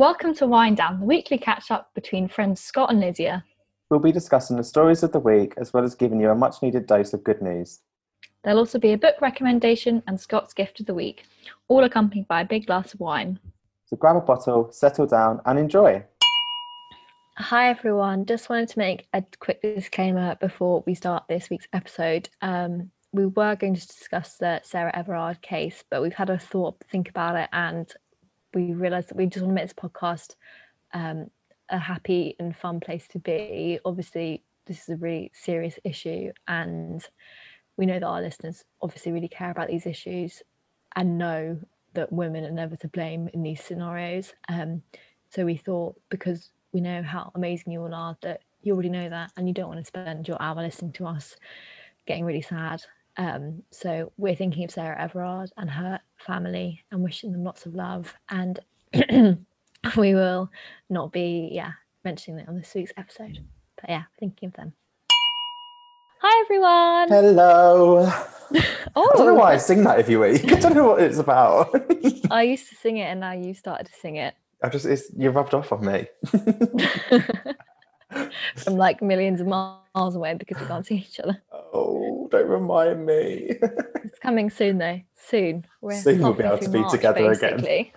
Welcome to Wine Down, the weekly catch up between friends Scott and Lydia. We'll be discussing the stories of the week as well as giving you a much needed dose of good news. There'll also be a book recommendation and Scott's gift of the week, all accompanied by a big glass of wine. So grab a bottle, settle down, and enjoy. Hi everyone, just wanted to make a quick disclaimer before we start this week's episode. Um, we were going to discuss the Sarah Everard case, but we've had a thought, think about it, and we realised that we just want to make this podcast um, a happy and fun place to be. Obviously, this is a really serious issue, and we know that our listeners obviously really care about these issues and know that women are never to blame in these scenarios. Um, so we thought because we know how amazing you all are that you already know that and you don't want to spend your hour listening to us getting really sad. Um, so we're thinking of Sarah Everard and her family and wishing them lots of love. And we will not be, yeah, mentioning it on this week's episode. But yeah, thinking of them. Hi everyone. Hello. Oh, I don't know why I sing that every week. I don't know what it's about. I used to sing it and now you started to sing it. I just it's you rubbed off on me. From like millions of miles away because we can't see each other. Oh, don't remind me. It's coming soon though. Soon. We're Soon we'll be able to be March, together again. basically.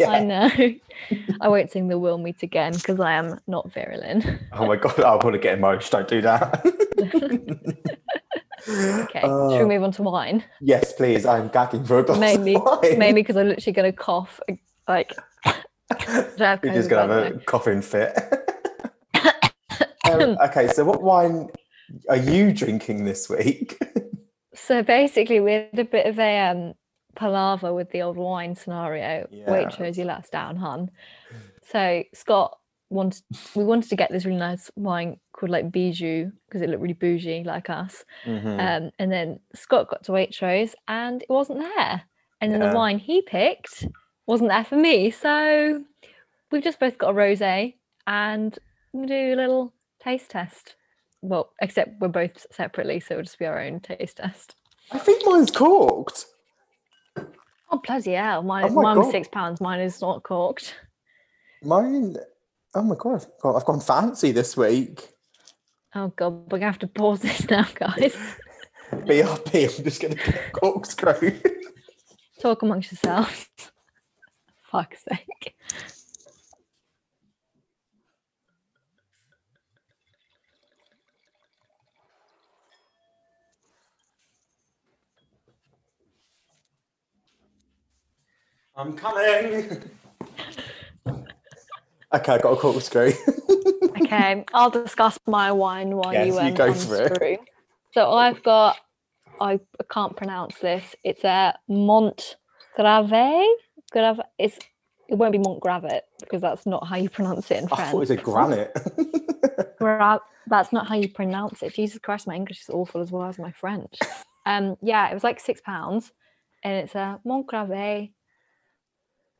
I know. I won't sing the We'll Meet Again because I am not virulent. Oh my god, I want to get emotional. Don't do that. Okay. Oh, Should we move on to wine? yes, please. I'm gagging for a glass Mainly, of wine. mainly because I'm literally going to cough. Like, You're just gonna have a coughing fit. um, okay, so what wine are you drinking this week? So basically, we had a bit of a um, palaver with the old wine scenario. Yeah. Waitrose, you let us down, hun. So Scott wanted, we wanted to get this really nice wine called like Bijou because it looked really bougie like us. Mhm. Um, and then Scott got to Waitrose and it wasn't there. And then Yeah. the wine he picked wasn't there for me. So we've just both got a rosé and we'll do a little taste test. Well, except we're both separately, so it'll just be our own taste test. I think mine's corked. Oh bloody hell! Mine, Oh mine was six pounds. Mine is not corked. Mine. Oh my god, I've gone, I've gone fancy this week. Oh god, we're gonna have to pause this now, guys. BRP. I'm just gonna get corkscrew. Talk amongst yourselves. Fuck's sake. I'm coming. okay, I got a corkscrew. Okay, I'll discuss my wine while Yes, you, you um, go come for it. So I've got, I I can't pronounce this. It's a Mont Grave. Grave. It's it won't be Mont Gravet because that's not how you pronounce it in French. I French. thought it was a granite. Gra- that's not how you pronounce it. Jesus Christ, my English is awful as well as my French. Um, yeah, it was like six pounds, and it's a Montgravé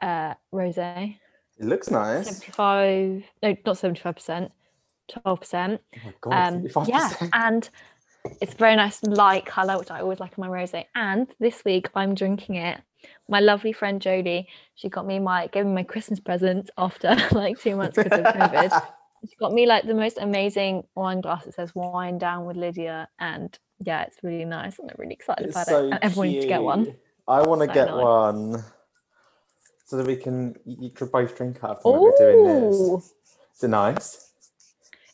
uh, rosé, it looks nice. seventy-five. No, not seventy-five percent, twelve percent. Oh my god, Um, yeah, 75%. and it's very nice light color, which I always like in my rosé. And this week I'm drinking it. My lovely friend Jodie, she got me my gave me my Christmas present after like two months because of COVID. She got me like the most amazing wine glass. It says "Wine Down with Lydia," and yeah, it's really nice. and I'm really excited It's about so it. And everyone needs to get one. I want to So get nice. one so that we can you could both drink out of when we're doing this. Is it nice?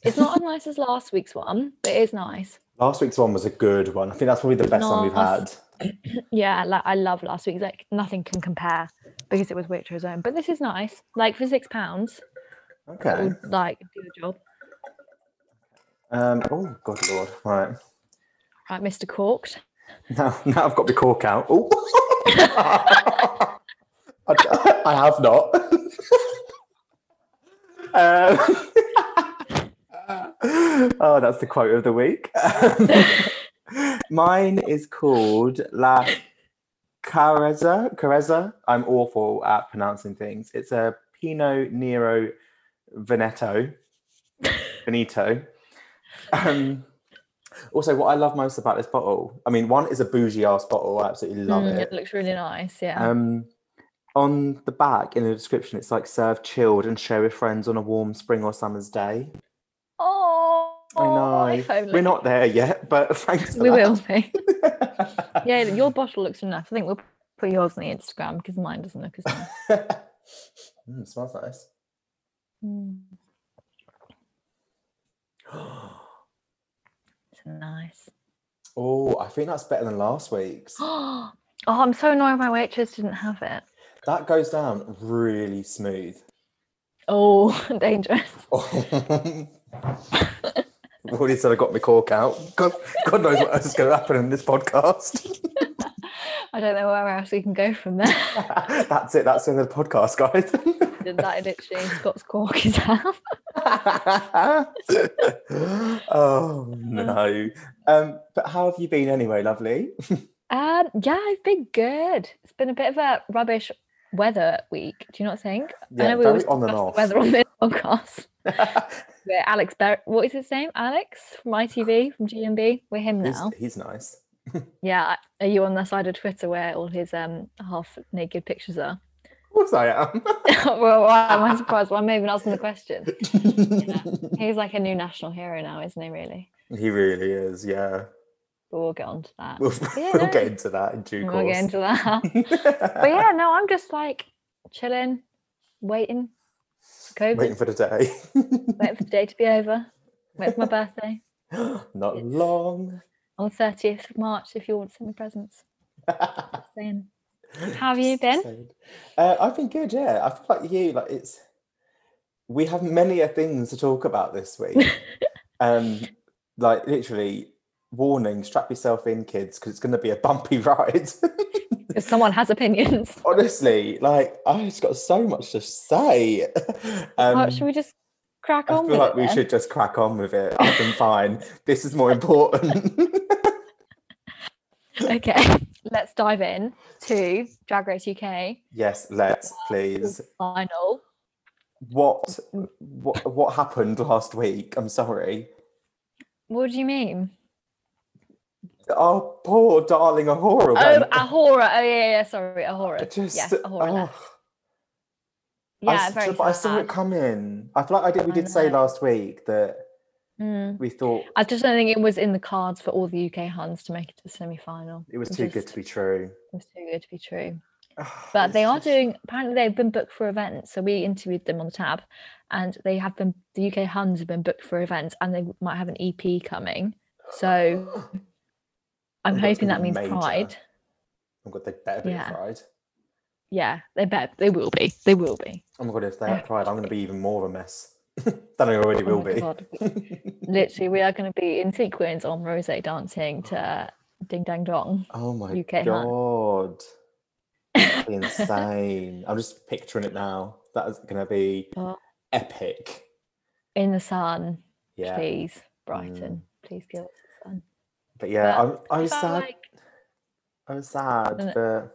it's not as nice as last week's one, but it is nice. Last week's one was a good one. I think that's probably the best one we've had. Yeah, like I love last week's. Like nothing can compare because it was Waitrose own. But this is nice. Like for six pounds, Okay. would like do the job. Um, oh, God, Lord. Right. Right, Mr. Corked. Now, now I've got the cork out. Oh. I, I have not. um, oh, that's the quote of the week. Mine is called La Carezza. Carezza. I'm awful at pronouncing things. It's a Pinot Nero Veneto. Benito. Um, also, what I love most about this bottle, I mean, one is a bougie ass bottle. I absolutely love Mm, it. it looks really nice. Yeah. Um, on the back in the description, it's like serve chilled and share with friends on a warm spring or summer's day. Oh, I know. We're not there yet, but thanks. We that. will be. Yeah, your bottle looks enough. I think we'll put yours on the Instagram because mine doesn't look as nice. mm, smells nice. Mm, it's nice. oh, I think that's better than last week's. Oh, I'm so annoyed my Waitrose didn't have it. That goes down really smooth. Oh, dangerous. I've already said I got my cork out. God, God knows what else is going to happen in this podcast. I don't know where else we can go from there. That's it. That's the end of the podcast, guys. Did that literally Scott's cork is out. oh no. Um, but how have you been anyway, lovely? Um, yeah, I've been good. It's been a bit of a rubbish weather week. Do you not think? Yeah, we very on and off. Weather on this podcast. Where Alex, Ber- what is his name? Alex from ITV from GMB. We're him now. he's nice. Yeah, are you on the side of Twitter where all his um half naked pictures are? Of course I am. well, why am I surprised? Why am I even asking the question? He's like a new national hero now, isn't he? Really? he really is, yeah. But we'll get on to that. We'll, Yeah, we'll no. get into that in due We'll get into that. but yeah, no, I'm just like chilling, waiting. COVID, Waiting for the day. waiting for the day to be over. Waiting for my birthday Not It's- long. on the 30th of March if you want to send me presents. Saying. How have you been? Uh, I've been good, yeah. I feel like you, like it's. We have many a things to talk about this week. um, like literally, warning: strap yourself in, kids, because it's going to be a bumpy ride. If someone has opinions. Honestly, like I just got so much to say. Um, well, should we just crack on? I feel like it we then? should just crack on with it. I've been fine. This is more important. Okay, let's dive in to Drag Race UK yes, let's please. final. What what what happened last week? I'm sorry. What do you mean? Our poor darling A'Whora. Oh, went- A'Whora. Oh, yeah, yeah, sorry, A'Whora. just yes, A'Whora. oh. I, Yeah, s- very but I sad. saw it coming. I feel like I did. We I did say last week that Mm. we thought I just don't think it was in the cards for all the UK Huns to make it to the semi final. it was too good to be true. It was too good to be true. But they are just- doing, apparently, they've been booked for events. So we interviewed them on the tab and they have been, the UK Huns have been booked for events and they might have an EP coming. So I'm hoping that means major. Pride. Oh my god, they better be Yeah. Pride. Yeah, they bet they will be. They will be. Oh my god, if Yeah. at Pride, I'm going to be even more of a mess than I already Oh will be. Literally, we are going to be in sequence on Rose dancing to Ding Dang Dong. Oh my UK god. Insane. I'm just picturing it now. That is going to be Oh. epic. In the sun, Yeah. Mm. please, Brighton. Please give us the sun. But yeah, But I, I was sad. like- I was sad, but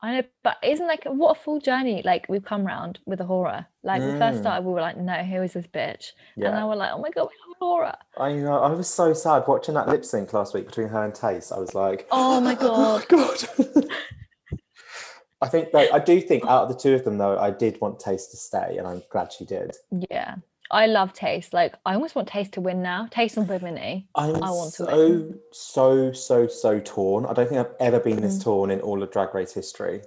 I know, but isn't like what a full journey like we've come round with A'Whora. Like we first Mm. started, we were like, no, who is this bitch? And yeah. now we're like, oh my god, we horror. I know. I was so sad watching that lip sync last week between her and Tayce. I was like, Oh my god. god. I think that I do think out of the two of them though, I did want Tayce to stay, and I'm glad she did. Yeah. I love Tayce. Like I almost want Tayce to win now. Tayce and Bimini. I'm I want to so win. so so so torn. I don't think I've ever been this Mm. torn in all of Drag Race history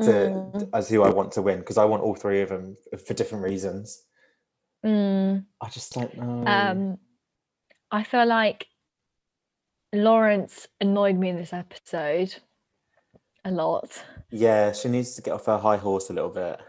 to Mm, as who I want to win because I want all three of them for different reasons. mm. I just don't know. Um, I feel like Lawrence annoyed me in this episode a lot. yeah, she needs to get off her high horse a little bit.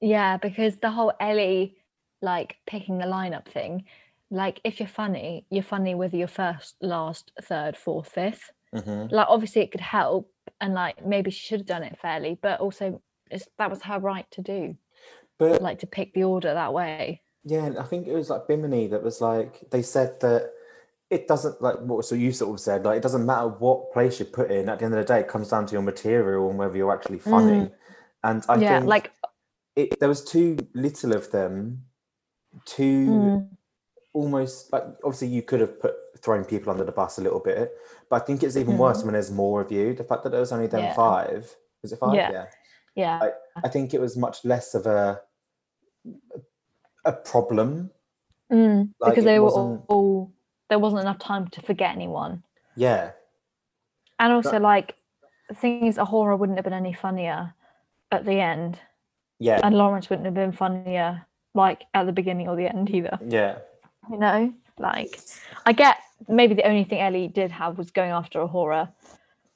Yeah, because the whole Ellie like picking the lineup thing, like if you're funny, you're funny whether you're first, last, third, fourth, fifth. hmm Like obviously it could help, and like maybe she should have done it fairly, but also it's, that was her right to do, But like to pick the order that way. Yeah, and I think it was like Bimini that was like they said that it doesn't like what so you sort of said like it doesn't matter what place you put in. At the end of the day, it comes down to your material and whether you're actually funny. And I yeah, think like it, there was too little of them. Too mm, almost like obviously you could have put thrown people under the bus a little bit, but I think it's even worse Mm. when there's more of you. The fact that there was only them Yeah. five. Was it five? Yeah. yeah. Yeah. I think it was much less of a a problem. Mm, like, because they were wasn't- all there wasn't enough time to forget anyone. Yeah, And also But- like the thing is A'Whora wouldn't have been any funnier at the end. yeah, And Lawrence wouldn't have been funnier like at the beginning or the end either. yeah. You know? Like I get maybe the only thing Ellie did have was going after A'Whora.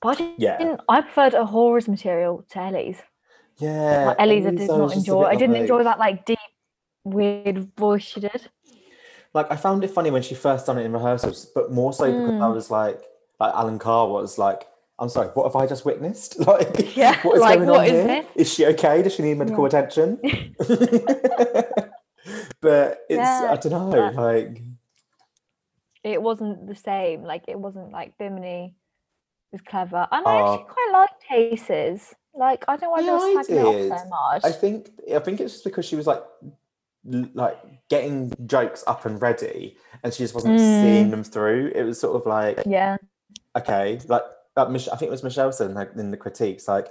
But I didn't, Yeah. I preferred A'Whora's material to Ellie's. Yeah, Like, Ellie's I Ellie's did I was not enjoy. I didn't enjoy that like deep, weird voice she did. Like I found it funny when she first done it in rehearsals, but more so because I Mm. was like, like Alan Carr was like, I'm sorry, what have I just witnessed? Like, Yeah, what is like, going what on is here? this? Is she okay? Does she need medical attention? but it's Yeah, I don't know, like It wasn't the same. Like it wasn't like Bimini was clever. And I Oh. actually quite liked Tayce's. Like I don't know why Yeah, I slagging it off so much. I think I think it's just because she was like like getting jokes up and ready and she just wasn't Mm. seeing them through. It was sort of like yeah. okay, like. Mich- I think it was Michelle said in the, in the critiques, like,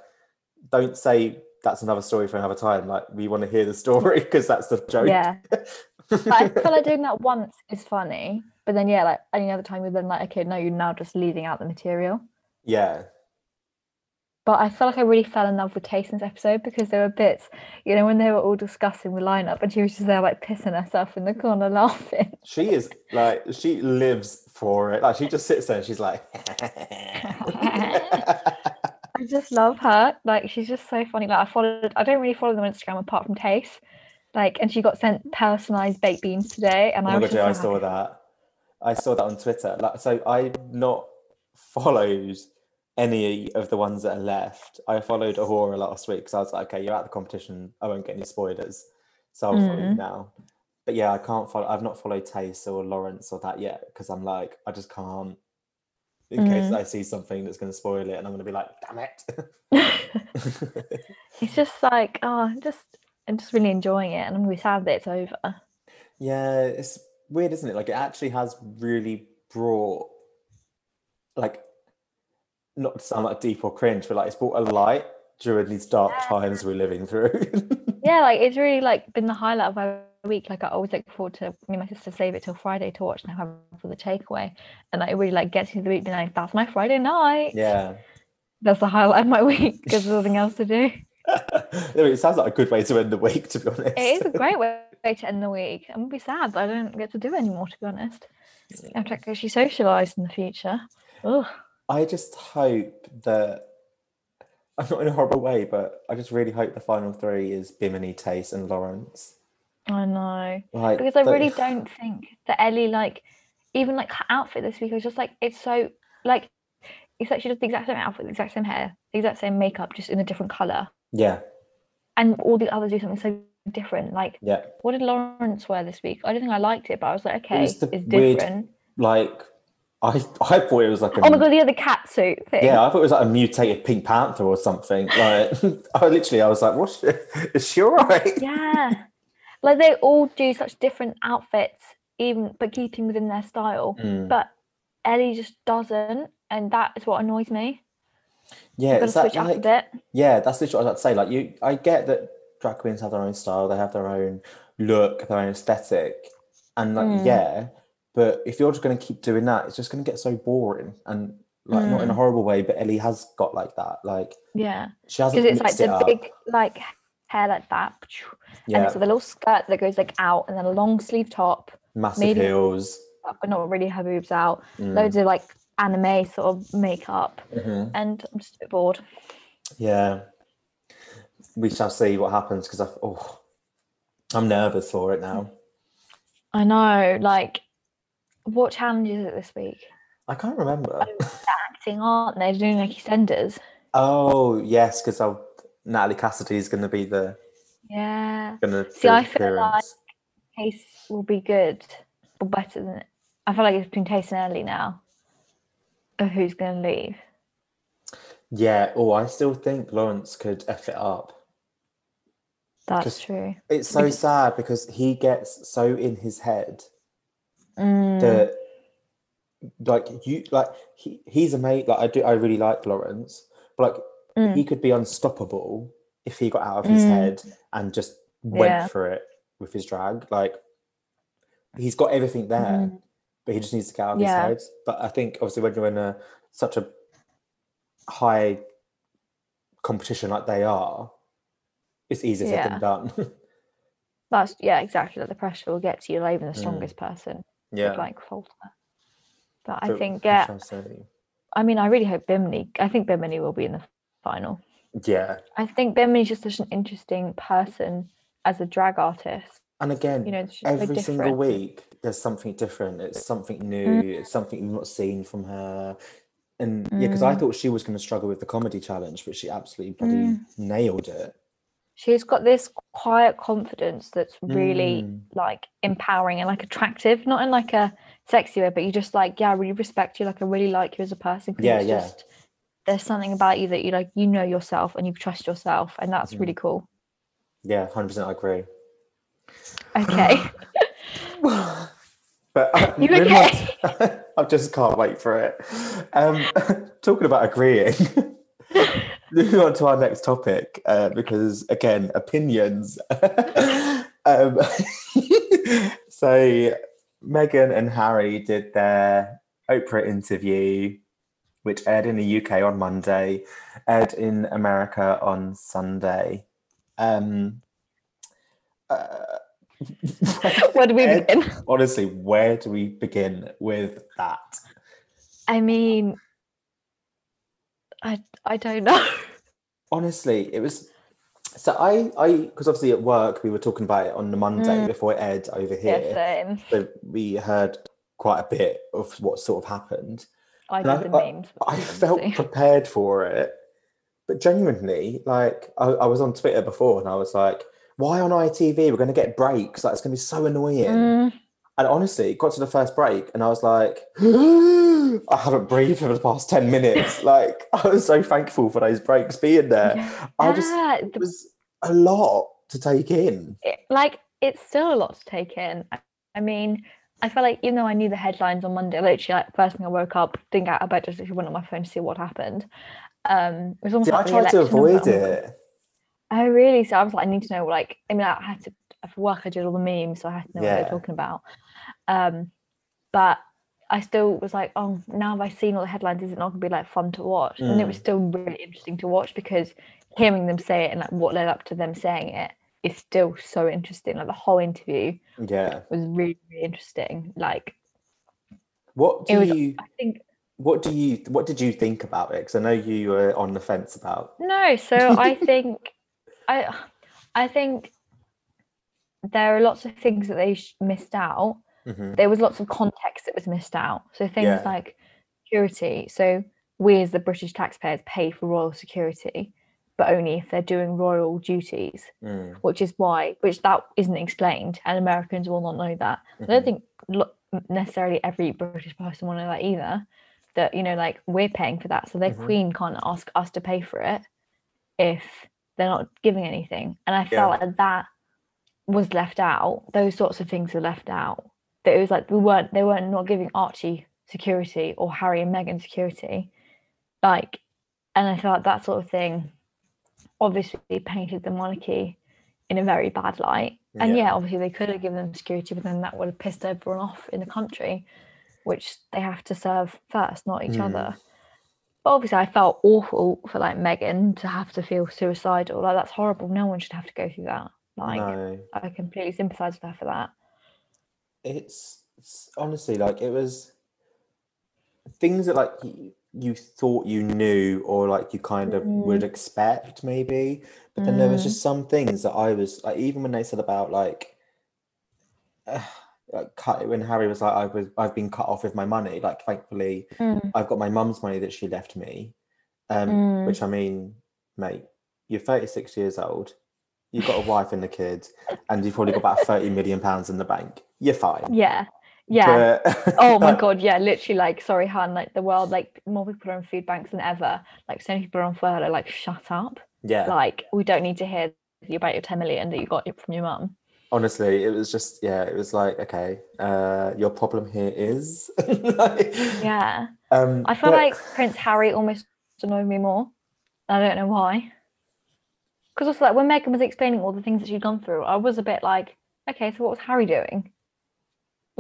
don't say that's another story for another time. Like, we want to hear the story because that's the joke. Yeah. But I feel like doing that once is funny. But then yeah, like any other time you're then like, okay, no, you're now just leaving out the material. yeah, But I feel like I really fell in love with this episode because there were bits, you know, when they were all discussing the lineup and she was just there like pissing herself in the corner laughing. she is like she lives for it. Like, she just sits there and she's like, I just love her. Like she's just so funny. Like I followed I don't really follow them on Instagram apart from Tayce. Like and she got sent personalized baked beans today and oh I was god, yeah, I saw that. I saw that on Twitter. Like, so I not followed any of the ones that are left. I followed A'Whora last week because I was like, okay, you're out of the competition. I won't get any spoilers, so I'll follow you Mm. now. But yeah, I can't follow. I've not followed Tayce or Lawrence or that yet because I'm like, I just can't. In case Mm. I see something that's going to spoil it, and I'm going to be like, damn it. it's just like, oh I'm just I'm just really enjoying it and I'm really sad that it's over. Yeah, it's weird, isn't it? Like it actually has really brought like not to sound like deep or cringe, but like it's brought a light during these dark times we're living through. Yeah, like it's really like been the highlight of my week. Like I always look forward to me and my sister save it till Friday to watch and have for the takeaway. And like, it really like gets you the week being like, that's my Friday night. yeah. That's the highlight of my week because there's nothing else to do. I it sounds like a good way to end the week, to be honest. It is a great way to end the week. I'm gonna be sad that I don't get to do anymore, to be honest. I have to actually socialise in the future. Ugh. I just hope that I'm not in a horrible way, but I just really hope the final three is Bimini, Tayce, and Lawrence. I know. Like Because I really don't think that Ellie like even like her outfit this week was just like it's so like it's like she does the exact same outfit, the exact same hair, the exact same makeup, just in a different colour. Yeah, And all the others do something so different. Like yeah. what did Lawrence wear this week? I don't think I liked it, but I was like, okay, the it's weird- different. Like I, I thought it was like a Oh my god, the other cat suit thing. Yeah, I thought it was like a mutated Pink Panther or something. Like, I literally, I was like, "What's she, is she all right?" Yeah. Like they all do such different outfits, even but keeping within their style. Mm. But Ellie just doesn't, and that is what annoys me. Yeah, is that switch up a like? Yeah, that's literally what I was about to say. Like, you, I get that drag queens have their own style, they have their own look, their own aesthetic, and like, Mm. yeah. But if you're just going to keep doing that, it's just going to get so boring and like not in a Mm. horrible way. But Ellie has got like that. Like, Yeah. she hasn't Because it's like it the big like hair like that. And yeah, it's the little skirt that goes like out and then a long sleeve top, massive maybe- heels. but not really her boobs out. Mm, Loads of like anime sort of makeup. mhm. And I'm just a bit bored. Yeah, we shall see what happens because I oh, I'm nervous for it now. I know, like what challenge is it this week? I can't remember. Acting, aren't they? They're doing like EastEnders. Oh yes, because Natalie Cassidy is going to be the Yeah. going to See, I feel like- Tayce will be good, or better than I feel like it's between Tayce and Ellie now. Of who's gonna leave. yeah. Oh, I still think Lawrence could f it up. That's true. It's so sad because he gets so in his head Mm, that like you like he, he's a mate. Like I do, I really like Lawrence, but like mm, he could be unstoppable if he got out of his Mm. head and just went Yeah. for it with his drag. Like he's got everything there, Mhm. but he just needs to get out of Yeah. his head. But I think obviously when you're in a such a high competition like they are, it's easier said Yeah. than done. That's yeah, exactly. Like the pressure will get to you, like even the Mm. strongest person yeah. would like falter. But I think yeah. I mean, I really hope Bimini. I think Bimini will be in the final. Yeah. I think Bimini's just such an interesting person as a drag artist. And again, You know, she's so every single week there's something different. It's something new. Mm. It's something you've not seen from her. And yeah, because I Mm. thought she was going to struggle with the comedy challenge, but she absolutely bloody Mm. nailed it. She's got this quiet confidence that's really Mm. like empowering and like attractive, not in like a sexy way, but you just like, yeah, I really respect you. Like I really like you as a person. Yeah, yeah. Just, there's something about you that you like, you know yourself and you trust yourself, and that's really cool. Yeah, hundred percent, I agree. Okay. But uh, You okay? I just can't wait for it. Um, talking about agreeing, moving on to our next topic uh, because again, opinions. um, so Meghan and Harry did their Oprah interview, which aired in the UK on Monday, aired in America on Sunday. Um, uh, Where do we begin? honestly, where do we begin with that? I mean, I I don't know. Honestly, it was. So I, I, because obviously at work we were talking about it on the Monday Mm. before it aired over Yeah, here. same. So we heard quite a bit of what sort of happened. I the I- felt prepared for it, but genuinely, like I, I was on Twitter before and I was like, "Why on ITV? We're going to get breaks. Like it's going to be so annoying." Mm, And honestly, it got to the first break, and I was like, I haven't breathed for the past 10 minutes. like, I was so thankful for those breaks being there. I just, yeah, it was a lot to take in. it- like it's still a lot to take in. I mean, I felt like even though I knew the headlines on Monday, literally like first thing I woke up, didn't get out of bed, just literally went on my phone to see what happened. Um, it was almost See, I like the tried to avoid "Oh it. Oh, really? So I was like, I need to know. Like, I mean, I had to for work. I did all the memes, so I had to know what they Yeah. were talking about. Um, but I still was like, oh, now have I seen all the headlines? Is it not going to be like fun to watch? And it was Mm. still really interesting to watch because hearing them say it and like what led up to them saying it is still so interesting. Like the whole interview Yeah. was really, really interesting. Like What do was. you, I think what do you, what did you think about it? Because I know you were on the fence about. No, so I think I I think there are lots of things that they sh- missed out. Mhm. There was lots of context that was missed out. So things Yeah. like security. So we as the British taxpayers pay for royal security, but only if they're doing royal duties, Mm, which is why which that isn't explained, and Americans will not know that. I mhm. don't think lo- necessarily every British person will know that either. That you know, like we're paying for that, so their Mhm. queen can't ask us to pay for it if they're not giving anything. And I felt like that was left out. Those sorts of things were left out. That it was like we weren't they weren't not giving Archie security or Harry and Meghan security. Like, and I felt that sort of thing obviously painted the monarchy in a very bad light. And Yeah. yeah, obviously they could have given them security, but then that would have pissed everyone off in the country, which they have to serve first, not each Mm. other. But obviously, I felt awful for like Meghan to have to feel suicidal. Like that's horrible. No one should have to go through that. Like no. I completely sympathise with her for that. it's, it's honestly like it was things that like you, thought you knew or like you kind of would expect maybe. But then there was Mm. just some things that i was like even when they said about like uh, like cut when harry was like i was i've been cut off with my money like thankfully Mm, i've got my mum's money that she left me um Mm. which i mean mate you're 36 years old you've got a wife and a kid and you've probably got about 30 million pounds in the bank. You're fine. Yeah, yeah. but- oh my god, yeah. Literally, like, sorry, Han. Like the world, like more people are on food banks than ever. Like so many people are on furlough. Like, shut up. yeah Like we don't need to hear about your ten million that you got from your mum. honestly it was just yeah it was like okay uh your problem here is Like, Yeah, um I feel but- like Prince Harry almost annoyed me more. I don't know why. Because also, like when Meghan was explaining all the things that she'd gone through, I was a bit like, okay, so what was Harry doing?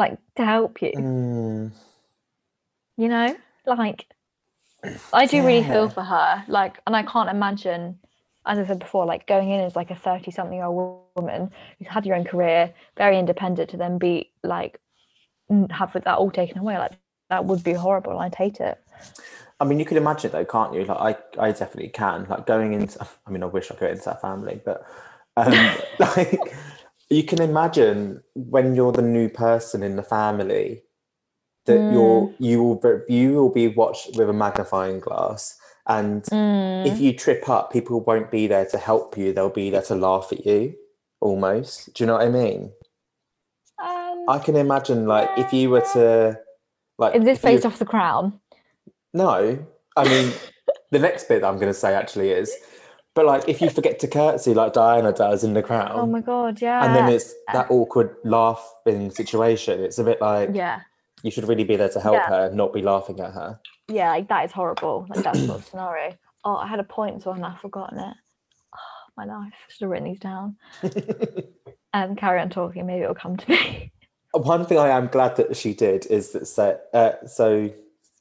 Like to help you, Mm, you know? Like, I do really feel for her. Like, and I can't imagine, as I said before, like going in as like a thirty-something-year-old woman who's had your own career, very independent, to then be like have that all taken away. Like that would be horrible. I'd hate it. I mean, you can imagine it though, can't you? Like, I, I definitely can. Like going into, I mean, I wish I could into that family, but um, like, you can imagine when you're the new person in the family that you're you will be- you will be watched with a magnifying glass, and Mm. if you trip up, people won't be there to help you. They'll be there to laugh at you, almost. Do you know what I mean? Um, I can imagine, like, if you were to, like, is this if you- based off the crown? No, I mean, the next bit that I'm going to say actually is, but like if you forget to curtsy like Diana does in The Crown, Oh my god, yeah. and then it's that awkward laughing situation, it's a bit like yeah, you should really be there to help Yeah. her, not be laughing at her. yeah, like that is horrible. Like that sort of scenario. Oh, I had a point, so I've forgotten it. Oh, my life. Should have written these down. Um, carry on talking. Maybe it'll come to me. One thing I am glad that she did is that so, uh, so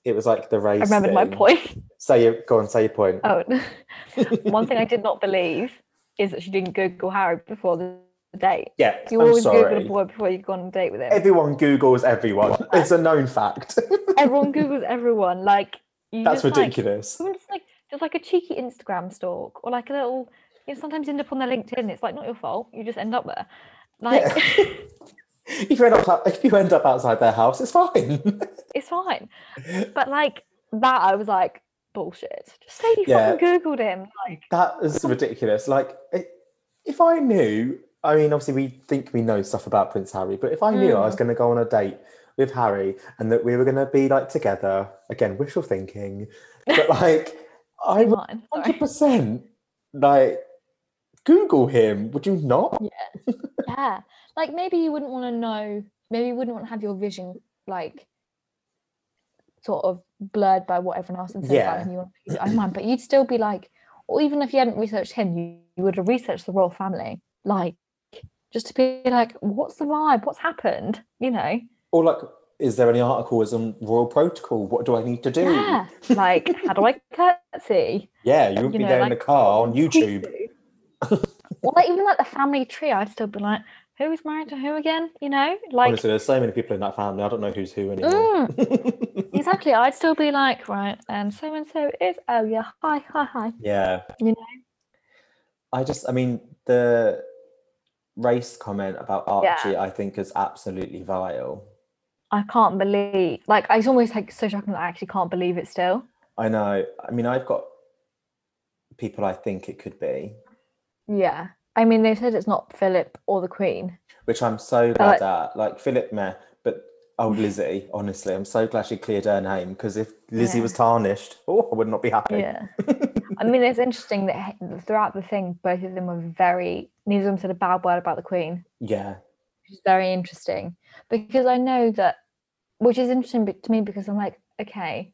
it was like the race. I remembered my point. Say your go on, say your point. Oh, one thing I did not believe is that she didn't Google Harry before the date. yeah, You I'm always Google a boy before you go on a date with him. Everyone Googles everyone. It's a known fact. Everyone Googles everyone. Like you That's just, ridiculous. Even just like just like a cheeky Instagram stalk or like a little you know, sometimes you end up on their LinkedIn. It's like not your fault. You just end up there. Like if you end up if you end up outside their house, it's fine. it's fine. But like that I was like, bullshit. Just say you Yeah. fucking Googled him. Like That is ridiculous. Like, if I knew, I mean, obviously we think we know stuff about Prince Harry, but if I knew I was Mm. going to go on a date with Harry and that we were going to be like together, again, wishful thinking, but like, I would hundred percent like Google him. Would you not? Yeah. Yeah. Like maybe you wouldn't want to know maybe you wouldn't want to have your vision like sort of blurred by what everyone else says about Yeah. him. You want to keep your own mind. But you'd still be like, or even if you hadn't researched him, you, you would have researched the royal family. Like just to be like, what's the vibe? What's happened? You know? Or like, is there any articles on royal protocol? What do I need to do? Yeah. Like, how do I curtsy? Yeah, you would You be know, there in the car on YouTube. well, like even like the family tree, I'd still be like, who is married to who again? You know? Like Honestly, there's so many people in that family. I don't know who's who anymore. Mm, exactly. I'd still be like, right, and so and so is oh yeah, hi, hi, hi. Yeah. You know? I just, I mean, the race comment about Yeah. Archie, I think is absolutely vile. I can't believe like it's almost like so shocking that I actually can't believe it still. I know. I mean, I've got people I think it could be, Yeah. I mean they said it's not Philip or the Queen. which I'm so glad at. Like Philip Meh, but oh, Lizzie, honestly, I'm so glad she cleared her name because if Lizzie Yeah. was tarnished, oh, I would not be happy. Yeah. I mean it's interesting that throughout the thing both of them were very neither of them said a bad word about the Queen. yeah. which is very interesting because I know that, which is interesting to me because I'm like, okay,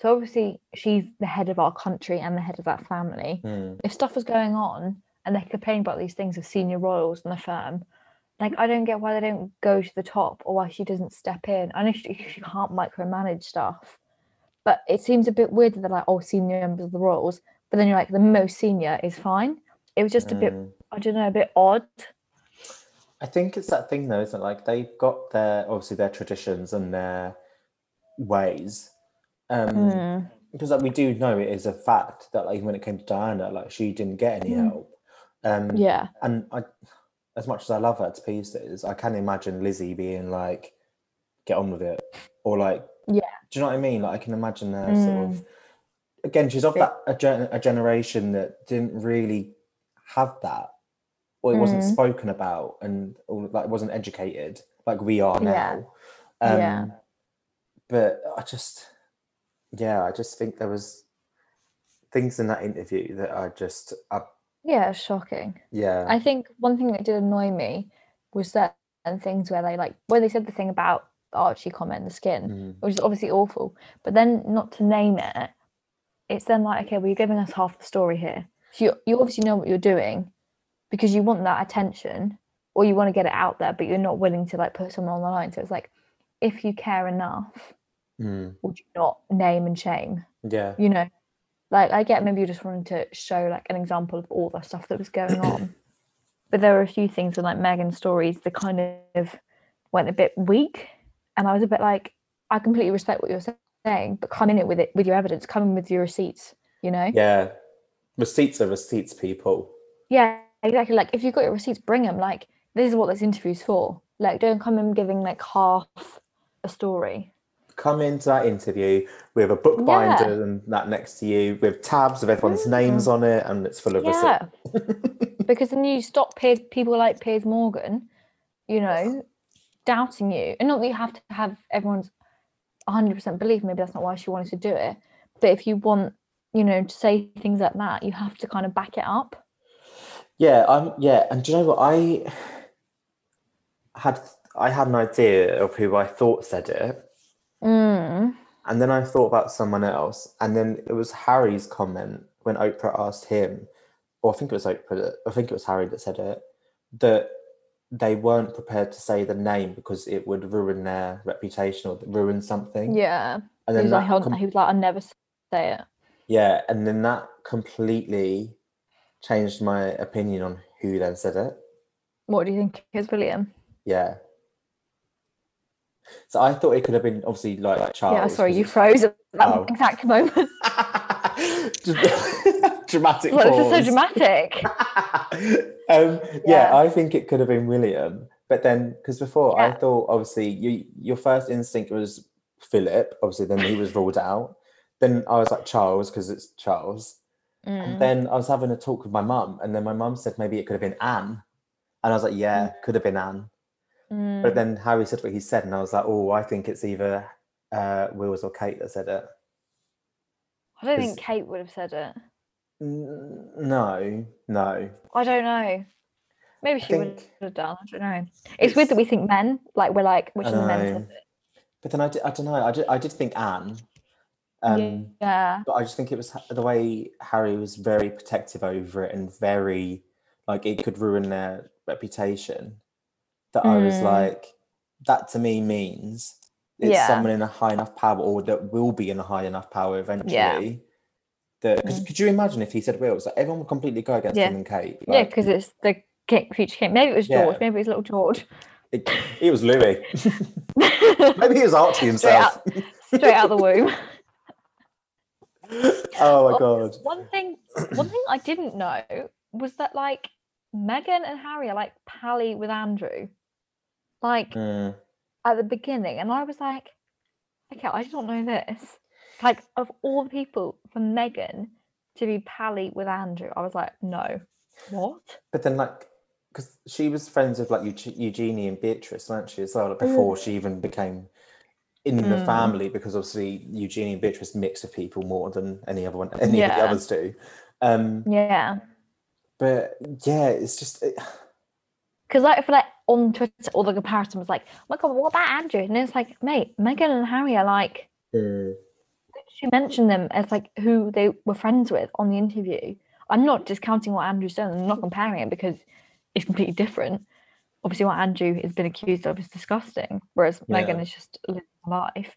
so obviously she's the head of our country and the head of that family. Hmm. If stuff was going on and they're complaining about these things of senior royals in the firm, like I don't get why they don't go to the top or why she doesn't step in. I know she, she can't micromanage stuff, but it seems a bit weird that they're like, oh, senior members of the royals, but then you're like, the most senior is fine. It was just a bit, Hmm. I don't know, a bit odd. I think it's that thing though, isn't it? Like they've got their obviously their traditions and their ways. Um, Mm. because like we do know it is a fact that like when it came to Diana, like she didn't get any Mm. help. Um, Yeah. and I, as much as I love her to pieces, I can imagine Lizzie being like, "Get on with it," or like, Yeah. do you know what I mean? Like I can imagine her sort Mm. of. Again, she's of that a, gen- a generation that didn't really have that, or it wasn't Mm. spoken about, and or like wasn't educated like we are Yeah. now. Um, Yeah. But I just, yeah, I just think there was things in that interview that I just, uh, Yeah, shocking. yeah, I think one thing that did annoy me was certain things where they like where they said the thing about Archie comment, the skin, Mm. which is obviously awful. But then not to name it, it's then like, okay, well, you're giving us half the story here. So you, you obviously know what you're doing because you want that attention or you want to get it out there, but you're not willing to like put someone on the line. So it's like, if you care enough, Mm, would you not name and shame? yeah. You know, like I get maybe you just wanted to show like an example of all the stuff that was going on. but there were a few things in like Meghan's stories that kind of went a bit weak. And I was a bit like, I completely respect what you're saying, but come in it with it with your evidence, come in with your receipts, you know? Yeah. Receipts are receipts, people. Yeah, exactly. Like if you've got your receipts, bring them. Like this is what this interview's for. Like don't come in giving like half a story. Come into that interview with a book Yeah. binder and that next to you with tabs of everyone's names on it and it's full of Yeah, receipts. because then you stop Piers, people like Piers Morgan, you know, doubting you. And not that you have to have everyone's 100% belief. Maybe that's not why she wanted to do it. But if you want, you know, to say things like that, you have to kind of back it up. Yeah, um, yeah, and do you know what I had? I had an idea of who I thought said it, Mm. and then I thought about someone else, and then it was Harry's comment when Oprah asked him, or I think it was Oprah. That, I think it was Harry that said it, that they weren't prepared to say the name because it would ruin their reputation or ruin something. Yeah. and He then was, like, "I'll- com- he was like, I'll never say it. yeah, and then that completely changed my opinion on who then said it. What do you think is William? Yeah. So I thought it could have been obviously like Charles. yeah, sorry, you froze at that Oh. exact moment. dramatic well, it's just so dramatic. um, yeah. Yeah. I think it could have been William, but then because before I thought obviously you your first instinct was Philip. Obviously, then he was ruled out. Then I was like Charles because it's Charles. Mm. And then I was having a talk with my mum, and then my mum said maybe it could have been Anne, and I was like, yeah, could have been Anne. Mm. But then Harry said what he said, and I was like, oh, I think it's either uh, Wills or Kate that said it. I don't think Kate would have said it. N- No, no. I don't know. Maybe she would have done. I don't know. It's, weird that we think men, like we're like, which I of the men? But then I, did, I don't know. I did, I did think Anne. Um, yeah. But I just think it was the way Harry was very protective over it and very, like, it could ruin their reputation. That I was Mm. like, that to me means it's Yeah. someone in a high enough power or that will be in a high enough power eventually. Yeah. That, because Mm. could you imagine if he said Wills? Like, everyone would completely go against Yeah. him and Kate. yeah, because it's the king, future king. Maybe it was George. Maybe it was little George. it, it was Louis. Maybe it was Archie himself. Straight out the womb. oh my god. One thing, one thing I didn't know was that like Meghan and Harry are like pally with Andrew, like Mm, at the beginning, and I was like, okay, I don't know this. Like of all the people for Meghan to be pally with Andrew, I was like, no, what? But then, like, because she was friends with like Eugenie and Beatrice, weren't she, as well, like, Mm. before she even became in the Mm. family, because obviously Eugenie and Beatrice mix of people more than any other one, any of the others do. Um, Yeah, but yeah, it's just it, because like for like on Twitter, all the comparison was like, oh my god, what about Andrew? And it's like, mate, Meghan and Harry are like mm, she mentioned them as like who they were friends with on the interview. I'm not discounting what Andrew's done. I'm not comparing it because it's completely different. Obviously, what Andrew has been accused of is disgusting, whereas Meghan is just living life.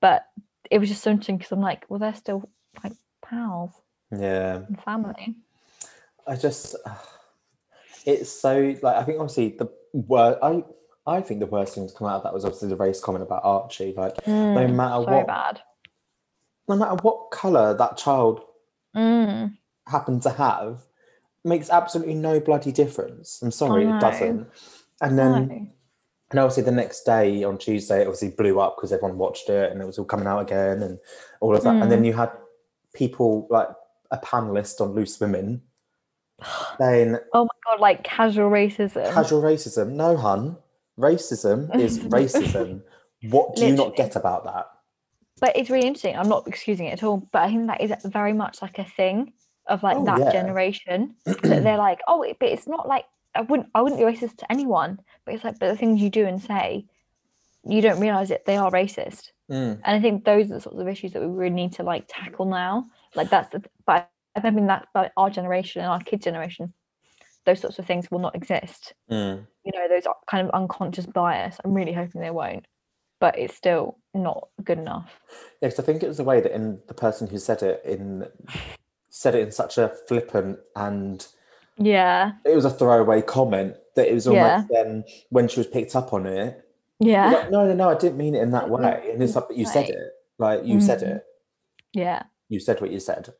But it was just so interesting because I'm like, well, they're still like pals yeah. family. I just it's so like I think obviously the word I I think the worst thing to come out of that was obviously the race comment about Archie. Like no Mm, matter so what bad. no matter what colour that child Mm, happened to have makes absolutely no bloody difference. I'm sorry, it doesn't. And then no. and obviously the next day on Tuesday it obviously blew up because everyone watched it and it was all coming out again and all of that. And Mm. then you had people like a panelist on Loose Women saying Oh my god, like casual racism. Casual racism. No, hun. Racism is racism. What do you not get about that? but it's really interesting. I'm not excusing it at all, but I think that is very much like a thing of like Oh, that yeah. generation that they're like, oh, it- but it's not like I wouldn't I wouldn't be racist to anyone, but it's like, but the things you do and say, you don't realize it they are racist, Mm, and I think those are the sorts of issues that we really need to like tackle now. Like that's the, but I mean that like our generation and our kid generation, those sorts of things will not exist. Mm. You know, those are kind of unconscious bias. I'm really hoping they won't, but it's still not good enough. Yeah, 'cause I think it was the way that in the person who said it in said it in such a flippant and Yeah, it was a throwaway comment that it was Yeah. almost then when she was picked up on it. yeah, like, no, no, no, I didn't mean it in that way. And it's like, but you said it. Like you said Mhm. it. yeah. You said what you said.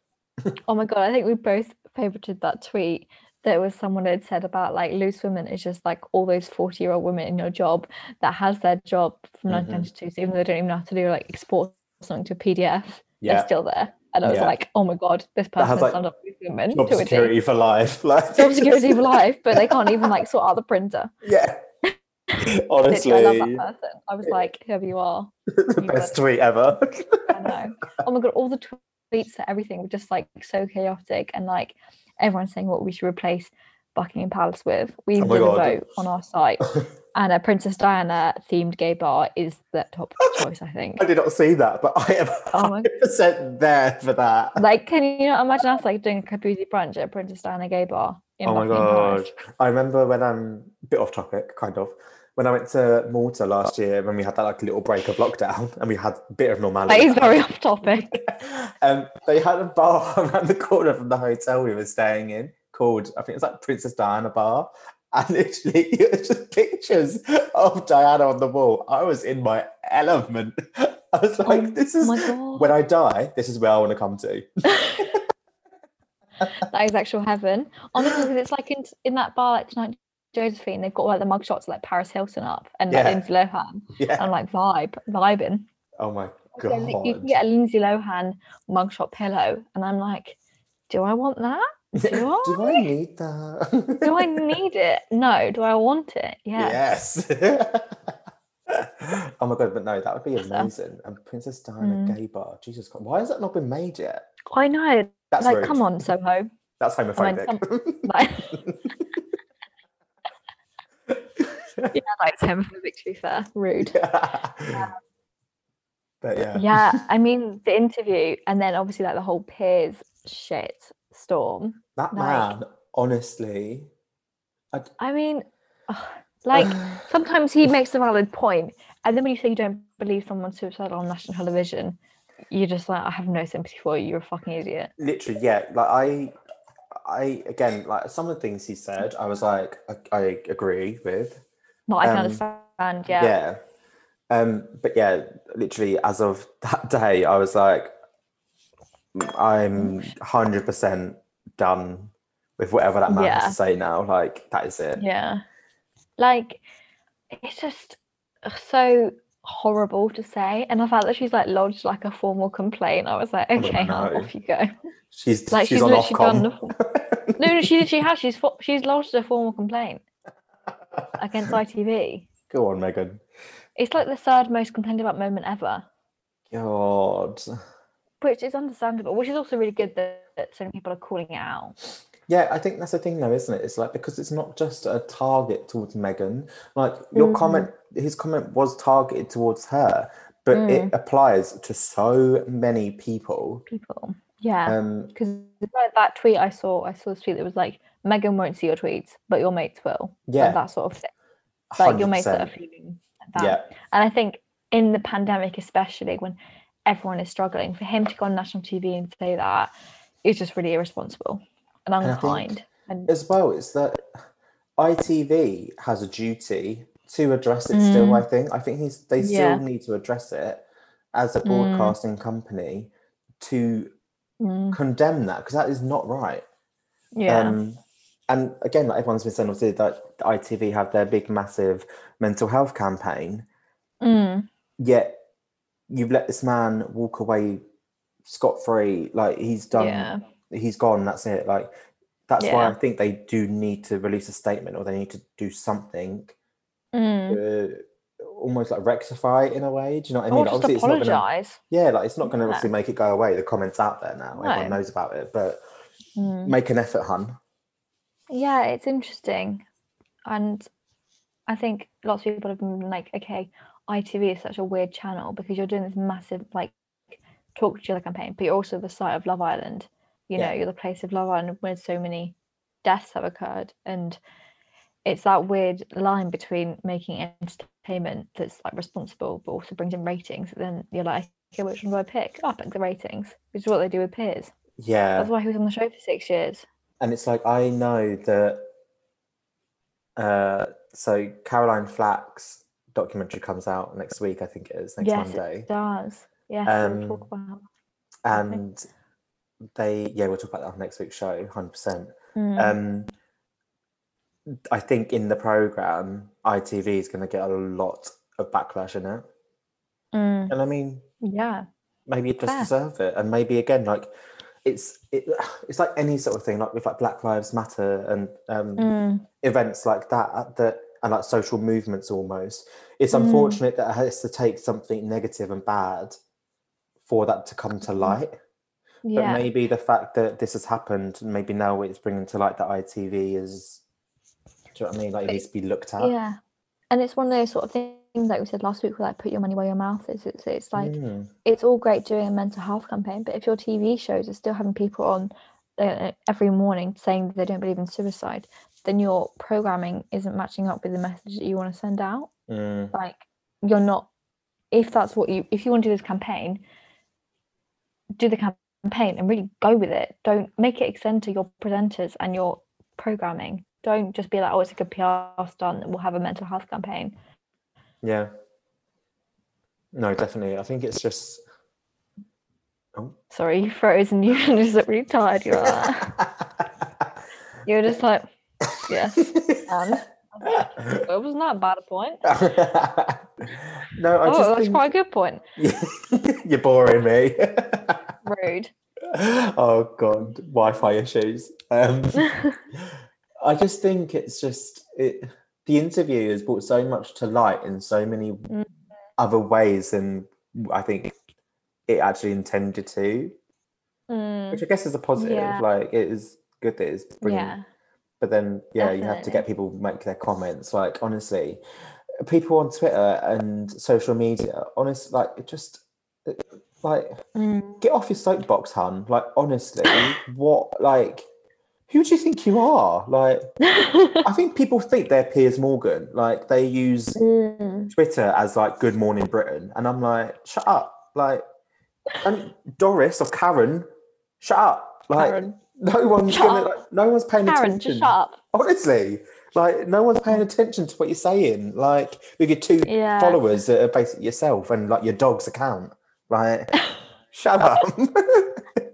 Oh my god, I think we both favorited that tweet. There was someone had said about like loose women is just like all those 40 year old women in your job that has their job from Mhm. 1992. So even though they don't even know how to do like export something to a PDF, Yeah. they're still there. And I was Yeah. like, oh my god, this person has, has like, up loose women Job to security for life. Like Job security for life, but they can't even like sort out the printer. Yeah. Honestly, Honestly, I love that person. I was like, whoever you are, the you best tweet ever. I know. Oh my god, all the tweets and everything were just like so chaotic and like everyone saying what we should replace Buckingham Palace with. We Oh my did a vote on our site and a Princess Diana themed gay bar is the top choice, I think. I did not see that, but I am Oh my- 100% there for that. Like, can you not imagine us like doing a capuzi brunch at Princess Diana gay bar in oh my Buckingham god! Palace? I remember when I'm a bit off topic, kind of. When I went to Malta last year, when we had that like little break of lockdown, and we had a bit of normality. That is very off topic. um, they had a bar around the corner from the hotel we were staying in called, I think it was like Princess Diana Bar. And literally, it was just pictures of Diana on the wall. I was in my element. I was like, Oh this is when I die, this is where I want to come to. that is actual heaven. Honestly, because it's like in in that bar like tonight Josephine, they've got like the mugshots like Paris Hilton up and like Yeah. Lindsay Lohan. Yeah. I'm like vibe, vibing. Oh my god. li- you can get a Lindsay Lohan mugshot pillow, and I'm like, do I want that? Do I? Do I need that? Do I need it? No. Do I want it? Yes. Yes. oh my god, but no, that would be amazing. And Princess Diana Mm. gay bar. Jesus Christ. Why has that not been made yet? I know. That's like, rude. come on, Soho. That's homophobic. Like, yeah, like homophobic. To be fair, rude. But yeah. Yeah, I mean the interview, and then obviously like the whole Piers shit storm. That like- man, honestly. I mean, ugh, like sometimes he makes a valid point, and then when you say you don't believe someone's suicidal on national television, you're just like, I have no sympathy for you. You're a fucking idiot. literally, yeah. Like I I again like some of the things he said, I was like, I, I agree with. But I can Um, understand. Yeah. yeah. Um, but yeah, literally as of that day, I was like, I'm hundred percent done with whatever that man has to say now. Like that is it. Yeah. Like, it's just so horrible to say. And the fact that she's like lodged like a formal complaint, I was like, Oh, okay, no. off you go. She's Like she's, she's, literally done the. No, no, she she has. She's she's lodged a formal complaint against ITV. Go on, Meghan. It's like the third most complained about moment ever, God. which is understandable. Which is also really good that, that so many people are calling it out. Yeah, I think that's the thing, though, isn't it? It's like because it's not just a target towards Meghan. Like your Mhm. comment, his comment was targeted towards her, but it Mm. applies to so many people. People, yeah. Um, because like that tweet I saw, I saw this tweet that was like, Meghan won't see your tweets, but your mates will. yeah, that sort of thing. Like your mates that are 100%. feeling that. Yeah, And I think in the pandemic, especially when everyone is struggling, for him to go on national TV and say that is just really irresponsible and unkind. And as well, it's that ITV has a duty to address it. Still, Mm. I think. I think he's they still Yeah. need to address it as a Mm. broadcasting company to Mm, condemn that because that is not right. yeah, Um, and again, like everyone's been saying, obviously, that the ITV have their big, massive mental health campaign. Mm, Yet you've let this man walk away scot free. Like he's done, yeah, he's gone. That's it. Like that's why I think they do need to release a statement or they need to do something mm. to almost like rectify it in a way. Do you know what I mean? or just Obviously, it's not gonna, apologize. yeah, like it's not going to Yeah. obviously make it go away. The comments out there now, everyone No. knows about it, but Mm. make an effort, hun. Yeah, it's interesting. And I think lots of people have been like, okay, ITV is such a weird channel because you're doing this massive like talk to each other campaign, but you're also the site of Love Island. You Yeah. know, you're the place of Love Island where so many deaths have occurred, and it's that weird line between making entertainment that's like responsible but also brings in ratings. Then you're like, okay, which one do I pick? Oh, I pick the ratings, which is what they do with Piers. Yeah. That's why he was on the show for six years. And it's like I know that uh so Caroline Flack's documentary comes out next week, I think it is, next yes, Monday. it does. Yes, Um, we'll talk about. And they yeah, we'll talk about that on next week's show, hundred percent. Mm. Um I think in the programme, ITV is gonna get a lot of backlash in it. Mm. And I mean, Yeah. maybe it does deserve it and maybe again like it's it, it's like any sort of thing like with like black lives matter and um Mm. events like that that and like social movements almost it's Mm. unfortunate that it has to take something negative and bad for that to come to light but Mm. Maybe the fact that this has happened maybe now it's bringing to light that itv is do you know what i mean like it needs to be looked at Yeah. And it's one of those sort of things like we said last week, like put your money where your mouth is. It's it's like Mm. it's all great doing a mental health campaign, but if your TV shows are still having people on uh, every morning saying they don't believe in suicide, then your programming isn't matching up with the message that you want to send out. Mm. Like you're not. If that's what you if you want to do this campaign, do the campaign and really go with it. Don't make it extend to your presenters and your programming. Don't just be like, oh, it's a good PR stunt. We'll have a mental health campaign. Yeah no definitely i think it's just oh Sorry, you froze and you just look really tired. You're you're just like, yes, and it wasn't that bad a point. no, I oh, just that's think quite a good point. you're boring me. Rude. oh god, Wi-Fi issues. Um, I just think it's just it. The interview has brought so much to light in so many Mm. other ways than I think it actually intended to, Mm, which I guess is a positive. Yeah. Like it is good that it's bringing yeah. but then yeah you have to get people make their comments like honestly people on twitter and social media honest like it just like Mm. get off your soapbox hun like honestly what like who do you think you are? Like i think people think they're piers morgan. Like they use Mm. twitter as like good morning britain. And i'm like shut up. Like and doris or karen shut up. Like Karen, no one's Shut gonna like, no one's paying Karen, attention. just shut up. honestly like no one's paying attention to what you're saying. Like with your two Yeah. followers that are basically yourself and like your dog's account. Like shut up.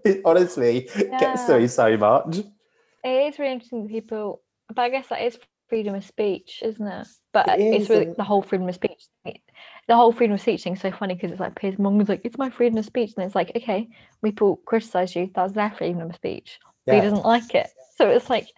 It honestly gets to Yeah. me so much It is really interesting that people, but I guess that is freedom of speech, isn't it? But It it's really the whole freedom of speech. thing- The whole freedom of speech thing is so funny because it's like Piers Morgan's like, it's my freedom of speech. And it's like, okay, people criticize you, that's their freedom of speech. But he doesn't like it. So it's like,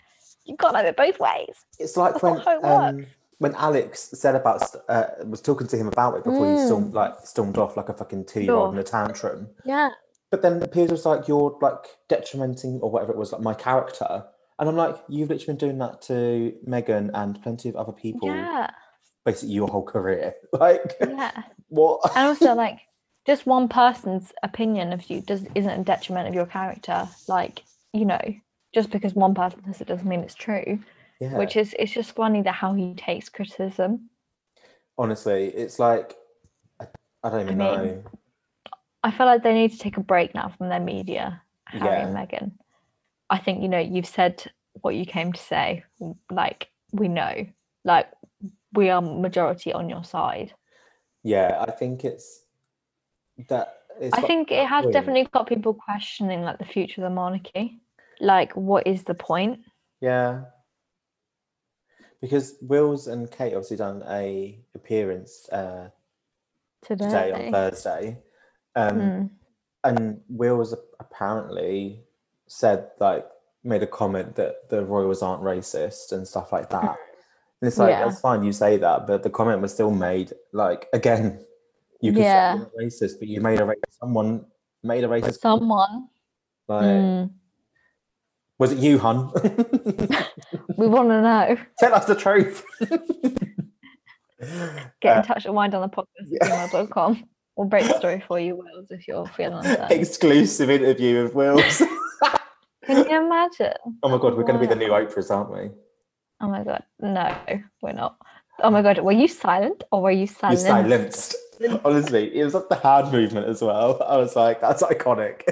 you got to have it both ways. it's like that's when it um, when alex said about uh, was talking to him about it before he stormed Mm. like stormed off like a fucking two-year-old Sure. in a tantrum Yeah. But then Piers was like, "You're like detrimenting or whatever it was, like my character." And I'm like, "You've literally been doing that to Meghan and plenty of other people, Yeah. basically your whole career. Like, Yeah. what?" And also, like, just one person's opinion of you does isn't a detriment of your character. Like, you know, just because one person says it doesn't mean it's true. yeah. Which is it's just funny that how he takes criticism. honestly, it's like I, I don't even I mean, know. I feel like they need to take a break now from their media, Harry and Yeah. Meghan. I think you know you've said what you came to say. Like we know, like we are majority on your side. Yeah, I think it's that. It's I think it has definitely got people questioning like the future of the monarchy. Like, what is the point? yeah, because Wills and Kate obviously done a appearance uh, Today, today on Thursday. Um, Mm. and Wills apparently said like made a comment that the royals aren't racist and stuff like that. And it's like Yeah. that's fine you say that, but the comment was still made like again. You can Yeah. say you're racist, but you made a racist. Someone made a racist. Someone. Like, Mm. was it you, hun? We want to know. Tell us the truth. Get Uh, in touch at Wine Down the podcast at gmail.com. We'll break the story for you, Wills, if you're feeling that exclusive interview with Wills. Can you imagine? Oh my god, we're going to be the new. Oprahs, aren't we? Oh my god, no, we're not. Oh my god, were you silent or were you You silenced? silenced. Honestly, it was like the hand movement as well. I was like, that's iconic.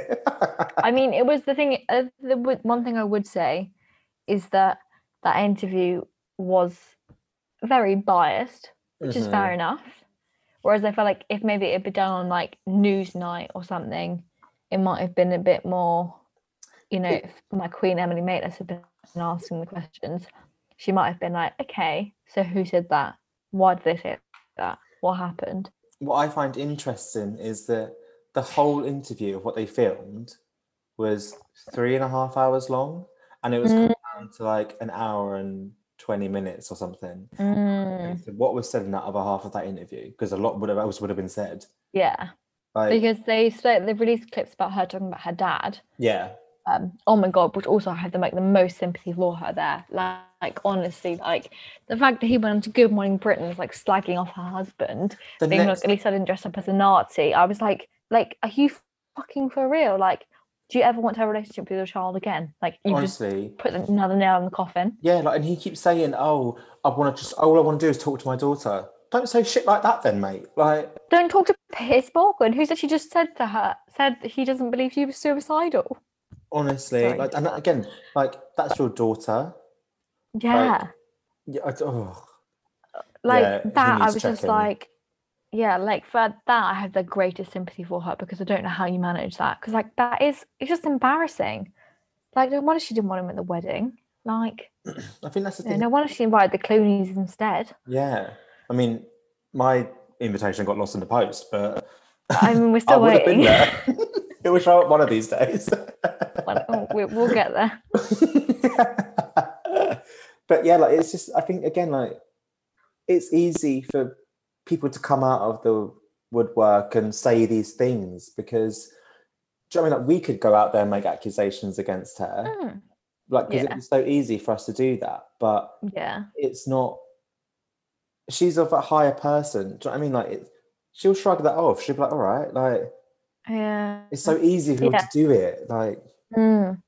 I mean, it was the thing. Uh, the one thing I would say is that that interview was very biased, which is Mhm. fair enough. Whereas I felt like if maybe it'd been done on like Newsnight or something, it might have been a bit more. You know, if my Queen Emily Maitlis had been asking the questions, she might have been like, "Okay, so who said that? Why did they say that? What happened?" what I find interesting is that the whole interview of what they filmed was three and a half hours long, and it was Mm. cut down to like an hour and twenty minutes or something. Mm, So what was said in that other half of that interview? Because a lot would have else would have been said. yeah, Like, because they they released clips about her talking about her dad. yeah, um, oh my god, but also I had the like the most sympathy for her there. Like, like honestly, like the fact that he went on to Good Morning Britain was like slagging off her husband, the being next, like, at least I didn't dress up as a Nazi. I was like, like, are you fucking for real? Like, do you ever want to have a relationship with your child again? Like, you just honestly, put another nail in the coffin. yeah, like, and he keeps saying, "Oh, I want to just all I want to do is talk to my daughter." Don't say shit like that, then, mate. Like, Don't talk to Piers Morgan, who said she just said to her, said that he doesn't believe she was suicidal. Honestly, Sorry. like, and again, like that's your daughter. Yeah. Yeah, I, oh, like Yeah, that i was just checking. like yeah like for that i have the greatest sympathy for her because i don't know how you manage that because like that is it's just embarrassing like no wonder she didn't want him at the wedding like I think that's the you know, thing. no wonder she invited the clooney's instead Yeah, I mean, my invitation got lost in the post, but i mean we're still would have been waiting. it will show up one of these days. Well, oh, we, we'll get there but yeah, like it's just I think again, like it's easy for people to come out of the woodwork and say these things because do you know I mean like we could go out there and make accusations against her. Mm, Like because Yeah. it's so easy for us to do that, but yeah it's not she's of a higher person. Do you know what I mean? Like it, she'll shrug that off. She'll be like, all right, like yeah it's so easy for Yeah. to do it. Like, Mm.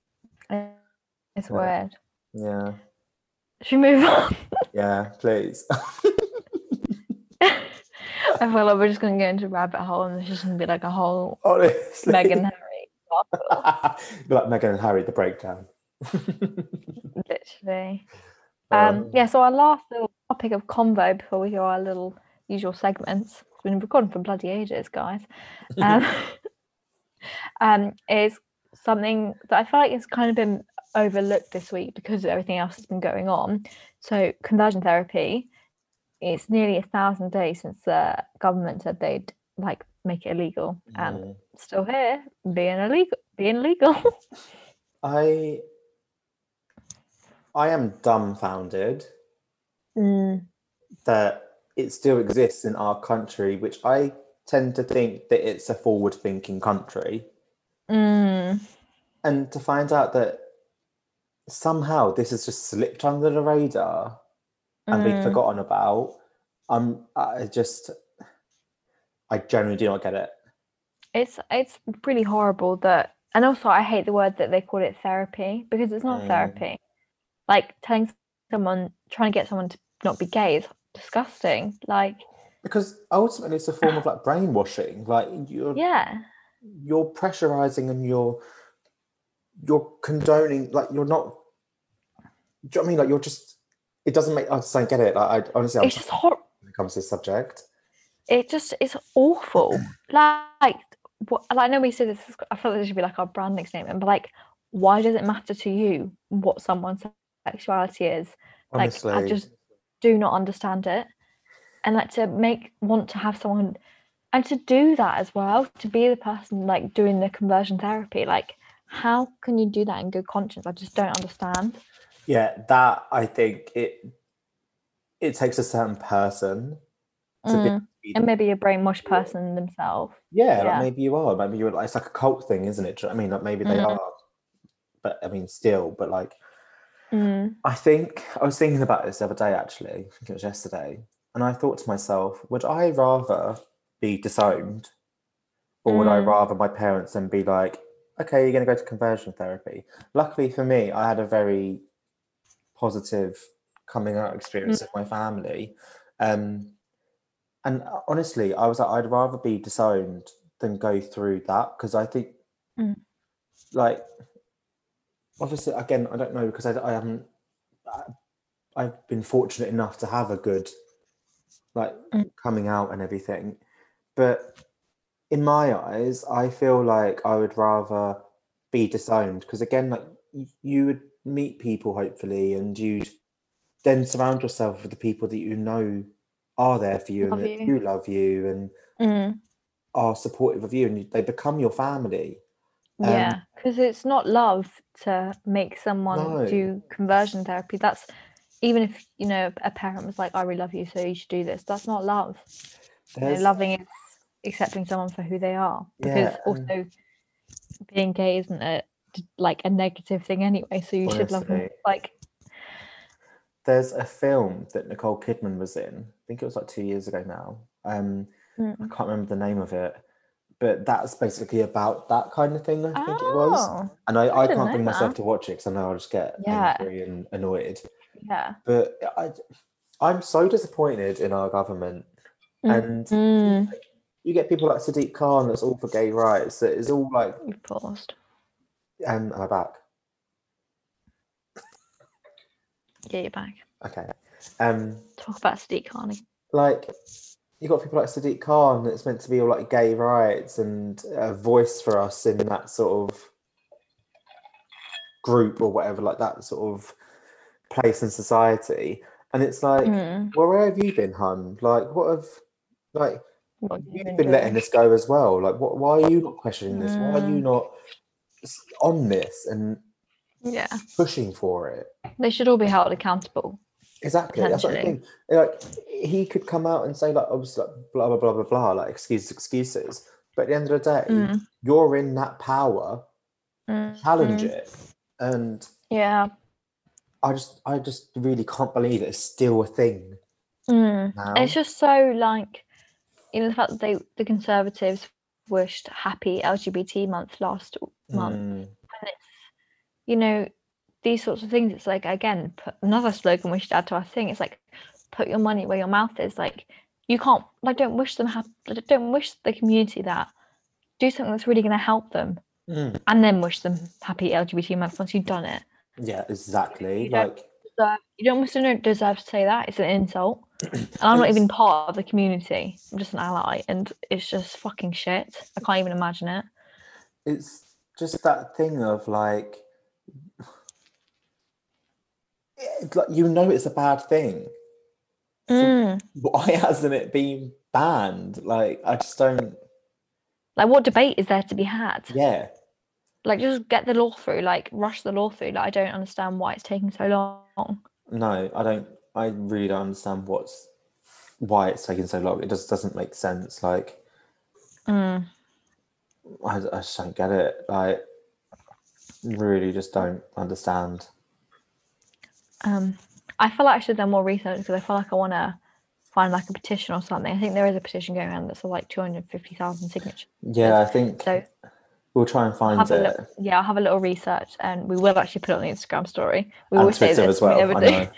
It's Yeah. weird yeah, should we move on yeah, please. i feel like we're just going to go into a rabbit hole and there's just going to be like a whole Honestly. Meghan Harry like Meghan and Harry, the breakdown. literally Um, yeah, so our last little topic of convo before we go our little usual segments, we've been recording for bloody ages, guys, um, um, is something that I feel like has kind of been overlooked this week because of everything else that's been going on. So, conversion therapy, it's nearly a thousand days since the government said they'd like make it illegal, and Mm. still here being illegal, being legal. I I am dumbfounded Mm, that it still exists in our country, which I tend to think that it's a forward thinking country. mm, And to find out that somehow this has just slipped under the radar and been mm. forgotten about, um, I just, I generally do not get it. it's it's really horrible that and also i hate the word that they call it therapy because it's not Mm. therapy like telling someone trying to get someone to not be gay is disgusting like Because ultimately, it's a form of like brainwashing. Like you're yeah you're pressurizing and you're you're condoning. Like you're not. Do you know what I mean? Like you're just. It doesn't make. I just don't get it. Like I honestly, I'm it's just hor- when it comes to this subject. it just it's awful like what like, i know we said this is- i feel like this should be like our branding statement but like why does it matter to you what someone's sexuality is like i just do not understand it and like to make want to have someone and to do that as well to be the person like doing the conversion therapy like how can you do that in good conscience i just don't understand yeah, that I think it it takes a certain person to Mm, be. and maybe a brainwashed person themselves yeah, yeah. like maybe you are. Maybe you're. Like, it's like a cult thing, isn't it? Do you know what I mean, like maybe they Mhm. are. But I mean, still. But like, mm, I think I was thinking about this the other day. Actually, I think it was yesterday, and I thought to myself, would I rather be disowned, or would I Mm. rather my parents then be like, okay, you're going to go to conversion therapy. Luckily for me, I had a very positive coming out experience Mm. with my family. Um, and uh, honestly, I was like, I'd rather be disowned than go through that because I think, Mm. like, obviously, again, I don't know because I, I haven't. I've been fortunate enough to have a good, like, Mm. coming out and everything, but in my eyes, I feel like I would rather be disowned because again, like you would meet people hopefully, and you'd then surround yourself with the people that you know are there for you Love and that you. do love you and Mm. are supportive of you, and they become your family. Um, Yeah, because it's not love to make someone No. do conversion therapy. That's even if you know a parent was like, "I really love you, so you should do this." That's not love. You know, loving is accepting someone for who they are. Because Yeah, also, being gay isn't a like a negative thing anyway. So you should love them. Like, There's a film that Nicole Kidman was in. I think it was like two years ago now. Um, I mm. can't remember the name of it, but that's basically about that kind of thing. I think it was. oh, And I, I didn't can't bring myself that. to watch it because I know I'll just get Yeah. angry and annoyed. Yeah. But I, I'm so disappointed in our government. And Mm. you get people like Sadiq Khan that's all for gay rights, that is all like, You've paused. um, am I back? Yeah, you're back. Okay. Um, Talk about Sadiq Khan. like you got people like Sadiq Khan that's meant to be all like gay rights and a voice for us in that sort of group or whatever, like that sort of place in society. And it's like, Mm. well, where have you been, hun? Like, what have like What you've been been letting this go as well? Like, what? Why are you not questioning this? Why are you Mm. not on this and Yeah, pushing for it? they should all be held accountable. Exactly. That's what I think. Like he could come out and say like, obviously, like, blah blah blah blah blah, like excuses, excuses. But at the end of the day, Mm. you're in that power. Mm, Challenge mm. it. And Yeah. I just, I just really can't believe it's still a thing Mm. It's just so like, you know, the fact that they the Conservatives wished happy LGBT month last month. Mm, And it's, you know, these sorts of things. It's like again, put, another slogan we should add to our thing. It's like, put your money where your mouth is. Like, you can't like don't wish them happy. Don't wish the community that. Do something that's really going to help them, mm. and then wish them happy LGBT month once you've done it. Yeah, exactly. You Like, deserve, you don't almost don't deserve to say that. It's an insult. And I'm not even part of the community. I'm just an ally, and it's just fucking shit. I can't even imagine it. it's just that thing of like, like you know it's a bad thing. So Mm. why hasn't it been banned? Like, I just don't. Like, what debate is there to be had? Yeah, Like, just get the law through. Like, rush the law through. Like, I don't understand why it's taking so long. no, I don't. I really don't understand what's why it's taking so long. It just doesn't make sense. Like, Mm. I, I just don't get it. Like, really, just don't understand. Um, I feel like I should have done more research because I feel like I want to find like a petition or something. I think there is a petition going around that's like 250,000 signatures. Yeah, I think So we'll try and find it. look. Yeah, I'll have a little research and we will actually put it on the Instagram story. We and say Twitter this, as we well. never I do. know.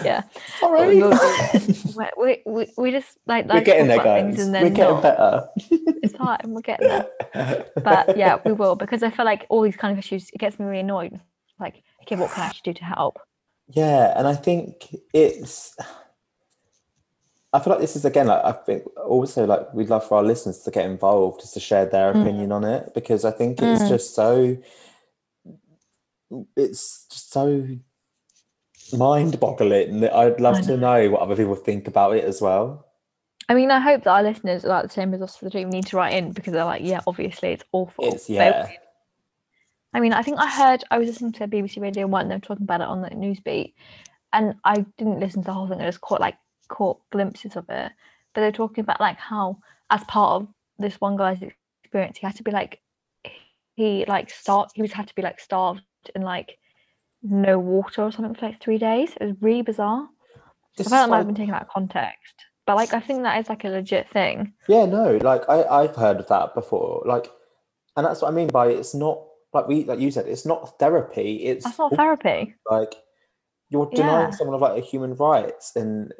Yeah. Sorry. we will we, we, we, we just like, We're like getting there, guys. and We're getting not. better. It's hard, and We're getting there. But yeah, we will because I feel like all these kind of issues, it gets me really annoyed. Like, okay, what can I actually do to help? Yeah, and I think it's. I feel like this is again like I think also like we'd love for our listeners to get involved, just to share their Mm. opinion on it because I think it's Mm. just so. It's just so mind-boggling that I'd love to know what other people think about it as well. I mean, I hope that our listeners are like the same as us. They don't need to write in because they're like, yeah, obviously it's awful. It's But yeah, I mean, I think I heard I was listening to BBC Radio One. They were talking about it on the Newsbeat, and I didn't listen to the whole thing. I just caught like caught glimpses of it. But they're talking about like how, as part of this one guy's experience, he had to be like, he like start. He was had to be like starved and like no water or something for like three days. It was really bizarre. This I felt that might have been taken out of context, but like I think that is like a legit thing. Yeah, no, like I, I've heard of that before. Like, and that's what I mean by it's not like we like you said, it's not therapy. It's That's not therapy. like you're denying Yeah. someone of like a human rights and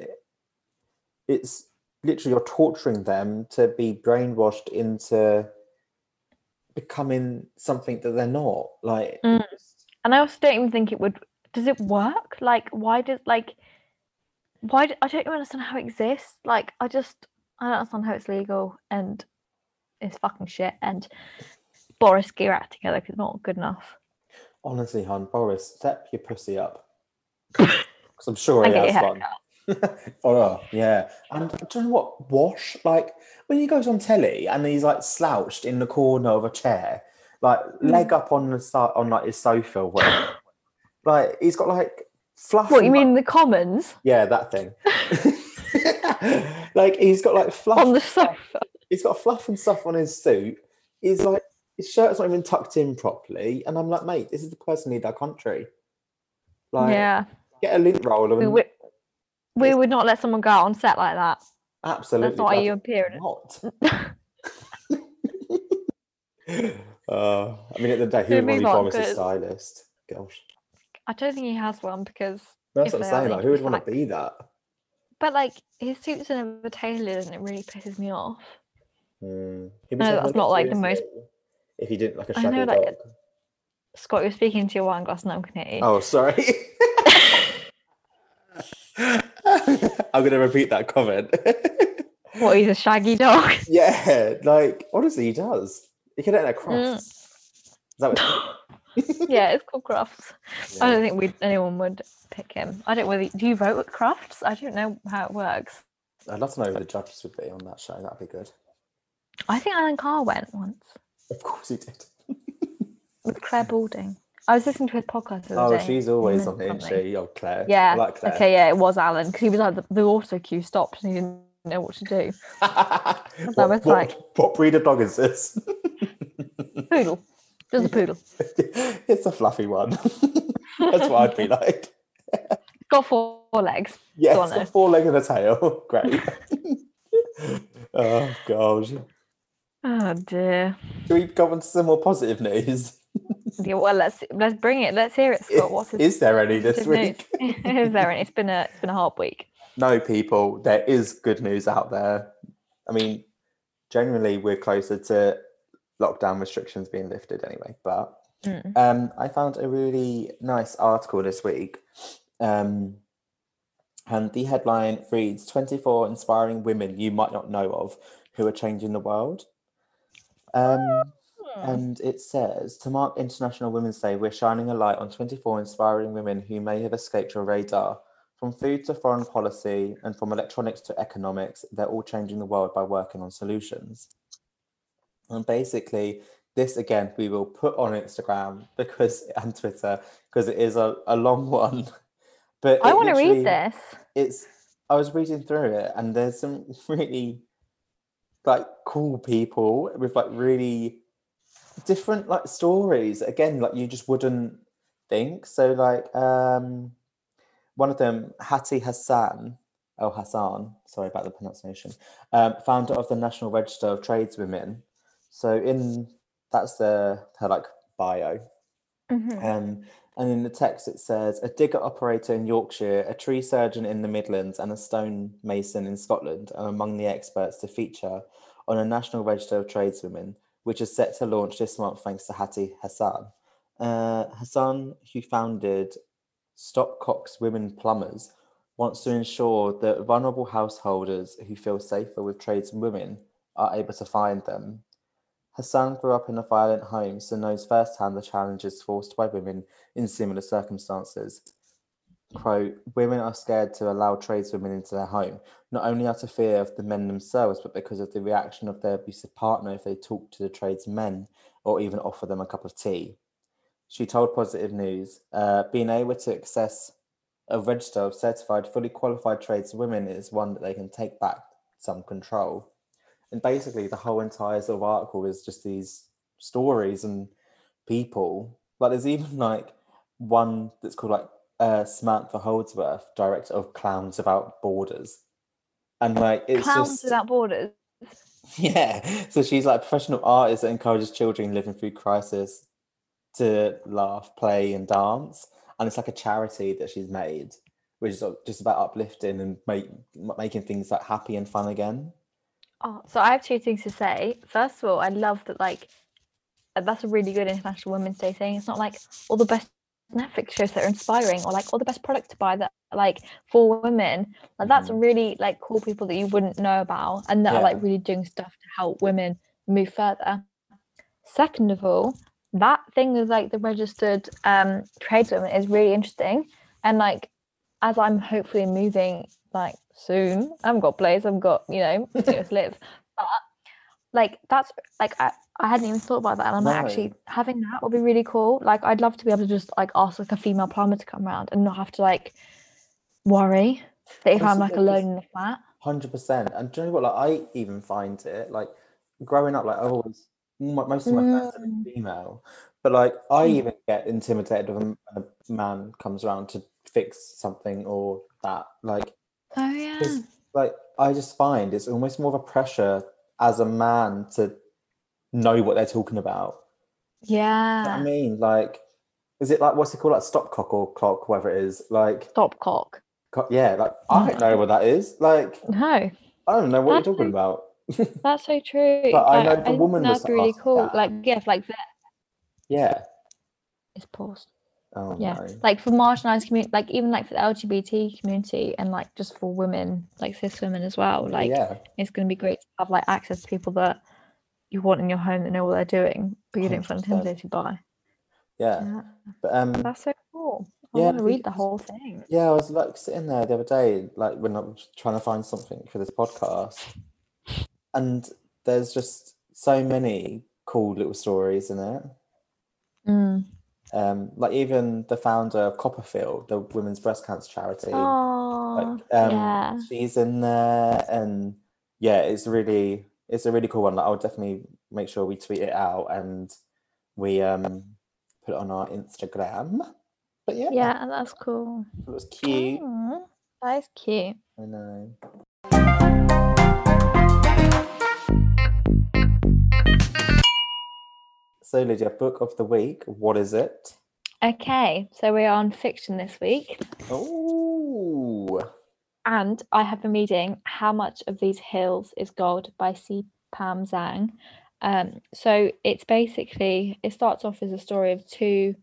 it's literally you're torturing them to be brainwashed into becoming something that they're not like Mm. And I also don't even think it would. Does it work? Like, why does like, why? do- I don't even understand how it exists. Like, I just I don't understand how it's legal and it's fucking shit. And Boris get your act together 'cause it's not good enough. honestly hon boris step your pussy up because i'm sure he has hair oh yeah and do you know what wash like when he goes on telly and he's like slouched in the corner of a chair like Mm. leg up on the side on like his sofa whatever. like he's got like fluff What you and, like- mean the Commons Yeah, that thing. like he's got like fluff. on the sofa? He's got fluff and stuff on his suit. He's like his shirt's not even tucked in properly, and I'm like, mate, this is the person who lead our country. Like, yeah, get a lint roller. And. We would not let someone go out on set like that. absolutely. That's not why bloody you appear in it. uh, I mean, at the end of the day, who would want to be move on? Boris' 'Cause- stylist? Gosh, I don't think he has one because, that's what I'm saying. Like, who would want to be that? but like his suits are never tailored, and it really pisses me off. He'd No, that's not, like, the seriously If he didn't like a I shaggy know, like, dog. Scott, you're speaking to your wine glass, no, I can hear you. Oh, sorry. I'm going to repeat that comment. What, he's a shaggy dog? yeah, like, honestly, he does. He can eat Mm. Is that what yeah, it's called Crufts. I don't think we anyone would pick him. I don't whether do you vote with Crufts? I don't know how it works. I'd love to know who the judges would be on that show. That'd be good. I think Alan Carr went once Of course he did. with Clare Balding. I was listening to his podcast. The Oh, day, she's always on it, isn't she? Oh, Clare. Yeah. Like Clare. Okay, yeah, it was Alan because he was like the, the auto cue stopped and he didn't know what to do. what, was what- like- what breed of dog is this? Poodle, just a poodle. it's a fluffy one. That's what I'd be like. Got four legs. Yeah, it's got four legs and a tail. Great. oh god. Oh dear. Should we go on to some more positive news? Yeah, well, let's let's bring it. Let's hear it, Scott. What's Is there any this week? is there? any? It's been a it's been a hard week. No, people, there is good news out there. I mean, generally, we're closer to lockdown restrictions being lifted anyway. But Mm. um, I found a really nice article this week. Um, and the headline reads 24 inspiring women you might not know of who are changing the world. Um. And it says to mark International Women's Day, we're shining a light on 24 inspiring women who may have escaped your radar. From food to foreign policy and from electronics to economics, they're all changing the world by working on solutions. And basically, this again we will put on Instagram because and Twitter because it is a, a long one. But I want to read this. it's I was reading through it and there's some really like cool people with like really different like stories. Again like you just wouldn't think. So like um one of them Hattie Hassan El Hassan sorry about the pronunciation um founder of the National Register of Tradeswomen. So in that's the her like bio. Mhm. um, and in the text, it says a digger operator in Yorkshire, a tree surgeon in the Midlands, and a stone mason in Scotland are among the experts to feature on a National Register of Tradeswomen, which is set to launch this month thanks to Hattie Hassan. Uh, Hassan, who founded Stopcocks Women Plumbers, wants to ensure that vulnerable householders who feel safer with tradeswomen are able to find them Hassan grew up in a violent home, so knows firsthand the challenges forced by women in similar circumstances. Quote, women are scared to allow tradeswomen into their home, not only out of fear of the men themselves, but because of the reaction of their abusive partner if they talk to the tradesmen or even offer them a cup of tea. She told Positive News, uh, being able to access a register of certified, fully qualified tradeswomen is one that they can take back some control and basically the whole entire sort of article is just these stories and people like there's even like one that's called like uh samantha holdsworth director of clowns without borders and like it's Clowns just without borders. yeah so she's like a professional artist that encourages children living through crisis to laugh, play, and dance, and it's like a charity that she's made, which is just about uplifting and make, making things like happy and fun again. Oh, so I have two things to say. First of all, I love that like that's a really good International Women's Day thing. It's not like all the best Netflix shows that are inspiring or like all the best products to buy that like for women. Like that's Mhm. really like cool people that you wouldn't know about and that are like really doing stuff to help women move further. Second of all, that thing is like the registered um tradeswoman is really interesting. And like as I'm hopefully moving like soon, I haven't got a place, I've got, you know, to live. But like that's like I, I hadn't even thought about that. And I'm like, No. actually having that would be really cool. Like I'd love to be able to just like ask like a female plumber to come around and not have to like worry that if I'm like alone in the flat. Hundred percent. And do you know what? Like I even find it like growing up, like I always mo- most of my friends are Mm. female, but like I Mm. even get intimidated when a man comes around to fix something or that. Like, Oh yeah. like I just find it's almost more of a pressure as a man to know what they're talking about. You know Yeah. I mean, like, is it like what's it called, like stopcock or clock, whatever it is? Like, Stopcock. co- yeah, like I don't know what that is. Like, No, I don't know what That's you're talking about. that's so true. But I know think woman was be really cool. that- Like yeah, if, like that Yeah. is paused. Oh Yeah. no. Like for marginalized community, like even like for the LGBT community and like just for women, like cis women as well. Like yeah. it's going to be great to have like access to people that you want in your home that know what they're doing, but you don't feel intimidated by. Yeah. Yeah, But um that's so cool. I Yeah, want to read the whole thing. yeah, I was like sitting there the other day, like when I was trying to find something for this podcast. And there's just so many cool little stories in it. Mm. Um, like even the founder of CoppaFeel, the women's breast cancer charity. Oh, like um yeah. she's in there and yeah it's really it's a really cool one like i'll definitely make sure we tweet it out and we um put it on our instagram but yeah, Yeah, that's cool. it was cute Aw, that is cute. i know so lydia book of the week what is it Okay, so we're on fiction this week, oh and I have been reading How Much of These Hills is Gold by C. Pam Zhang. Um, so it's basically, it starts off as a story of two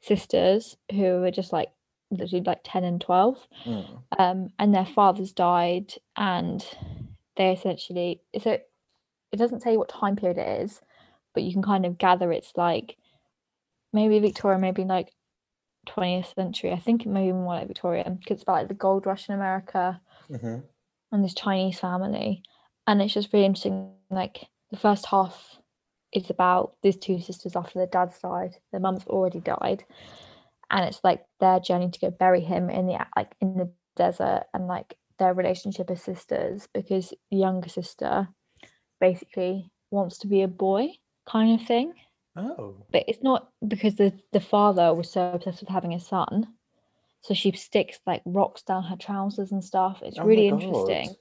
sisters who were just like literally like 10 and 12 Mm. um, and their fathers died and they essentially so it doesn't say what time period it is but you can kind of gather it's like maybe victoria maybe like 20th century. I think it may be more like Victorian because it's about like the gold rush in america Mhm. and this chinese family. And it's just really interesting like the first half is about these two sisters after their dad's died their mum's already died. And it's like their journey to go bury him in the like in the desert and like their relationship as sisters because the younger sister basically wants to be a boy kind of thing. Oh. But it's not because the the father was so obsessed with having a son. So she sticks like rocks down her trousers and stuff. It's Oh really interesting.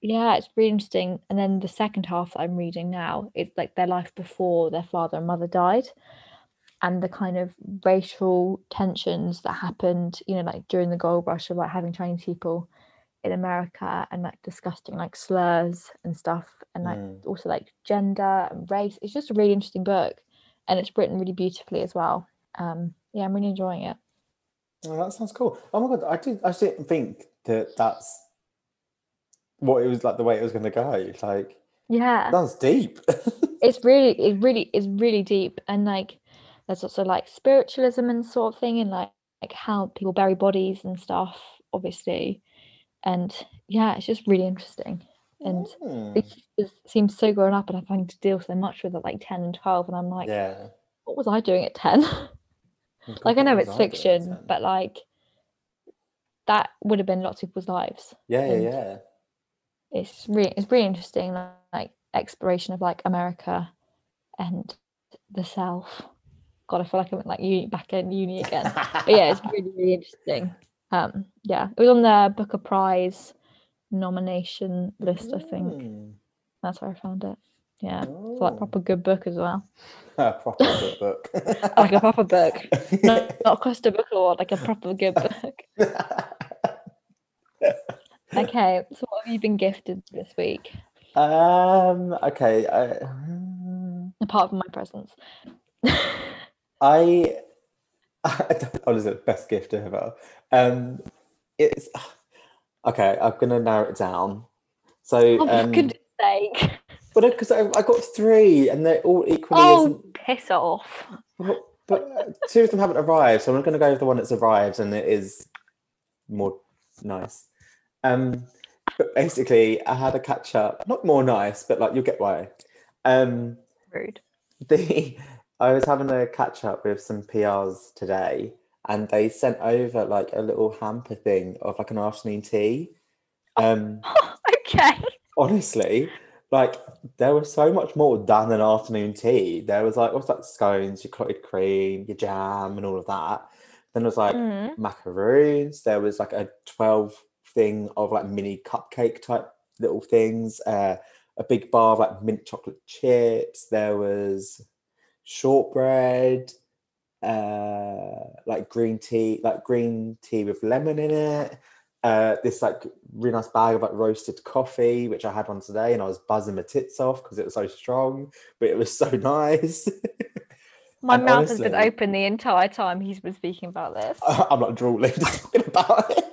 Yeah it's really interesting. And then the second half that i'm reading now is like their life before their father and mother died. And the kind of racial tensions that happened you know like during the gold rush of like having chinese people in america and like disgusting like slurs and stuff and like Mm. also like gender and race it's just a really interesting book and it's written really beautifully as well um yeah i'm really enjoying it Oh, that sounds cool. Oh my god, I did. I didn't think that that's what it was like. The way it was going to go. Like, yeah sounds deep. it's really it really is really deep and like there's also like spiritualism and sort of thing and like like how people bury bodies and stuff obviously and yeah it's just really interesting. And Mm. it just seems so grown up and i'm having to deal so much with it like 10 and 12 and i'm like yeah. what was i doing at 10 Oh like i know it's I fiction but like that would have been lots of people's lives. Yeah, yeah, and- yeah. it's really it's really interesting like, like exploration of like america and the south. God i feel like i went like uni back in uni again. But yeah it's really really interesting um yeah it was on the booker prize nomination list i think Mm. that's where i found it Yeah, it's like proper good book as well. A proper good book. Like a proper book, not, not a book award, like a proper good book. Okay, so what have you been gifted this week um. Okay. I, apart from my presents? I, honestly, best gift ever. Um, it's okay. I'm gonna narrow it down. So, oh, um, for goodness sake! but because I, I got three, and they're all equally. Oh, piss off! But, but uh, two of them haven't arrived, so I'm gonna go with the one that's arrived, and it is more nice. Um, but basically, I had a catch up. Not more nice, but like you'll get why. Um, Rude. the I was having a catch up with some PRs today, and they sent over like a little hamper thing of like an afternoon tea. Um, okay. honestly, like there was so much more than an afternoon tea. There was like what's that scones, your clotted cream, your jam, and all of that. Then there was like Mm. macaroons. There was like a twelve thing of like mini cupcake type little things. Uh, a big bar of like mint chocolate chips. There was shortbread, uh, like green tea, like green tea with lemon in it. Uh, this like really nice bag of like roasted coffee, which I had one today, and I was buzzing my tits off because it was so strong, but it was so nice. My And mouth has been open the entire time he's been speaking about this. I'm not drooling talking about it.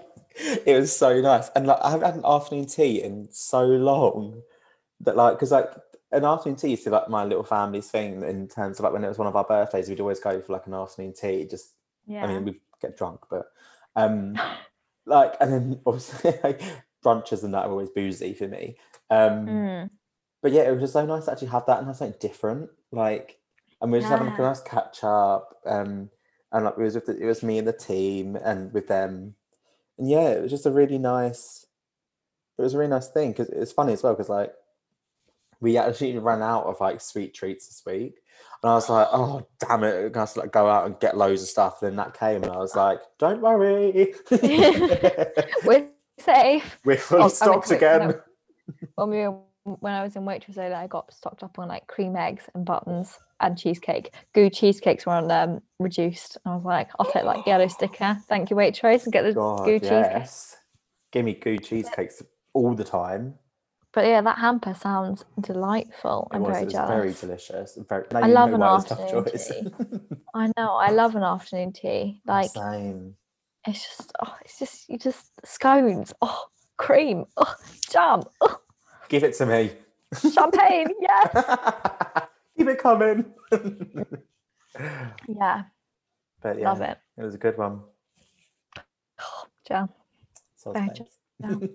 It was so nice, and like I haven't had an afternoon tea in so long that like because like an afternoon tea is to like my little family's thing in terms of like when it was one of our birthdays, we'd always go for like an afternoon tea. Just Yeah. I mean we'd get drunk, but um like and then obviously like, brunches and that are always boozy for me. Um Mm. but yeah, it was just so nice to actually have that and have something different. Like, and we were just having like, a nice catch up. Um, and like, it was with the, it was me and the team and with them. And yeah, it was just a really nice, it was a really nice thing because it's funny as well because like, we actually ran out of like sweet treats this week. And I was like, oh, damn it. I'm going to have to like, go out and get loads of stuff. And then that came and I was like, don't worry. We're safe. We're fully Oh, I mean, stocked again. When we were, when I was in Waitrose, I got stocked up on like cream eggs and buttons and cheesecake. Gü cheesecakes were on um, reduced. I was like, I'll take that yellow sticker. Thank you, Waitrose, and get the God, Gü cheesecake. Give me Gü cheesecakes all the time. But yeah, that hamper sounds delightful. It I'm was, very it was jealous. very delicious. Very, I love an why it's tough afternoon tea. I know. I love an afternoon tea. Like Same. it's just, oh, it's just you just scones. Oh, cream. Oh, jam. Oh, Give it to me. champagne. yes. Keep it coming. Yeah. but yeah, Love it. it was a good one. Jam. So Very thanks.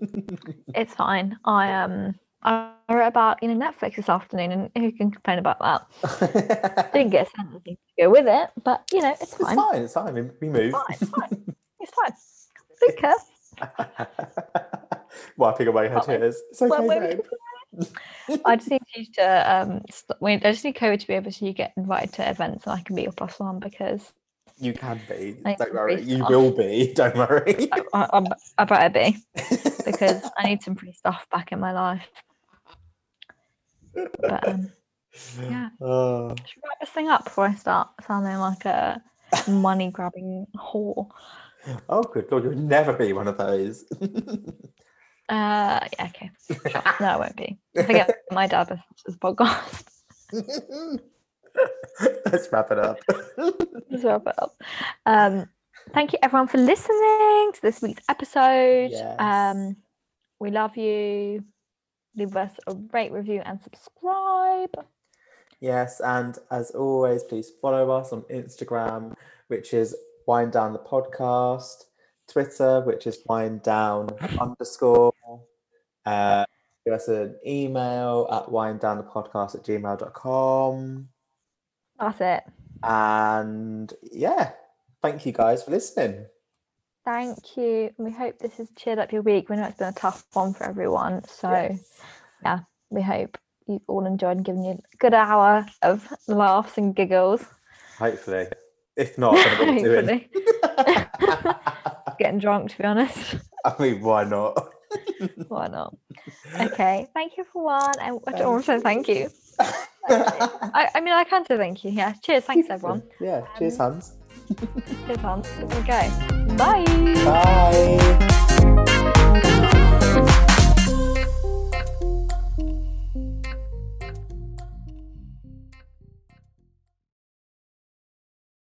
It's fine. I um I wrote about you know Netflix this afternoon, and who can complain about that? Didn't get sent anything to go with it, but you know it's It's fine. fine. It's fine. We, move. Fine, it's fine. It's fine. Wiping away her tears. It's okay, Well. I just need you to um st- I just need COVID to be able to get invited to events and I can be your boss plus one because You can be. I Don't worry. You will be. Don't worry. I, I, I'm- better be because I need some free stuff back in my life. But um, yeah. Oh. should wrap this thing up before I start sounding like a money grabbing whore. Oh, good lord, you'll never be one of those. Uh, yeah, okay. No, I won't be. I forget my dad this podcast. Let's wrap it up. Let's wrap it up. Um, thank you everyone for listening to this week's episode. Yes. Um, we love you. Leave us a rate, review, and subscribe. Yes, and as always, please follow us on Instagram, which is Wine Down the Podcast, Twitter, which is Wine Down underscore. Uh, give us an email at winedownthepodcast at gmail.com. That's it. And yeah, thank you guys for listening. Thank you. We hope this has cheered up your week. We know it's been a tough one for everyone. So Yes. we hope you all enjoyed and given you a good hour of laughs and giggles. Hopefully. If not, I don't know what doing. Getting drunk, to be honest. I mean, why not? Why not? Okay. Thank you for one. And I don't want say thank you. I, I mean, I can't say thank you. Yeah. Cheers. Thanks, everyone. Yeah. Cheers, Um, Hans. Cheers, Hans. Okay. Bye. Bye.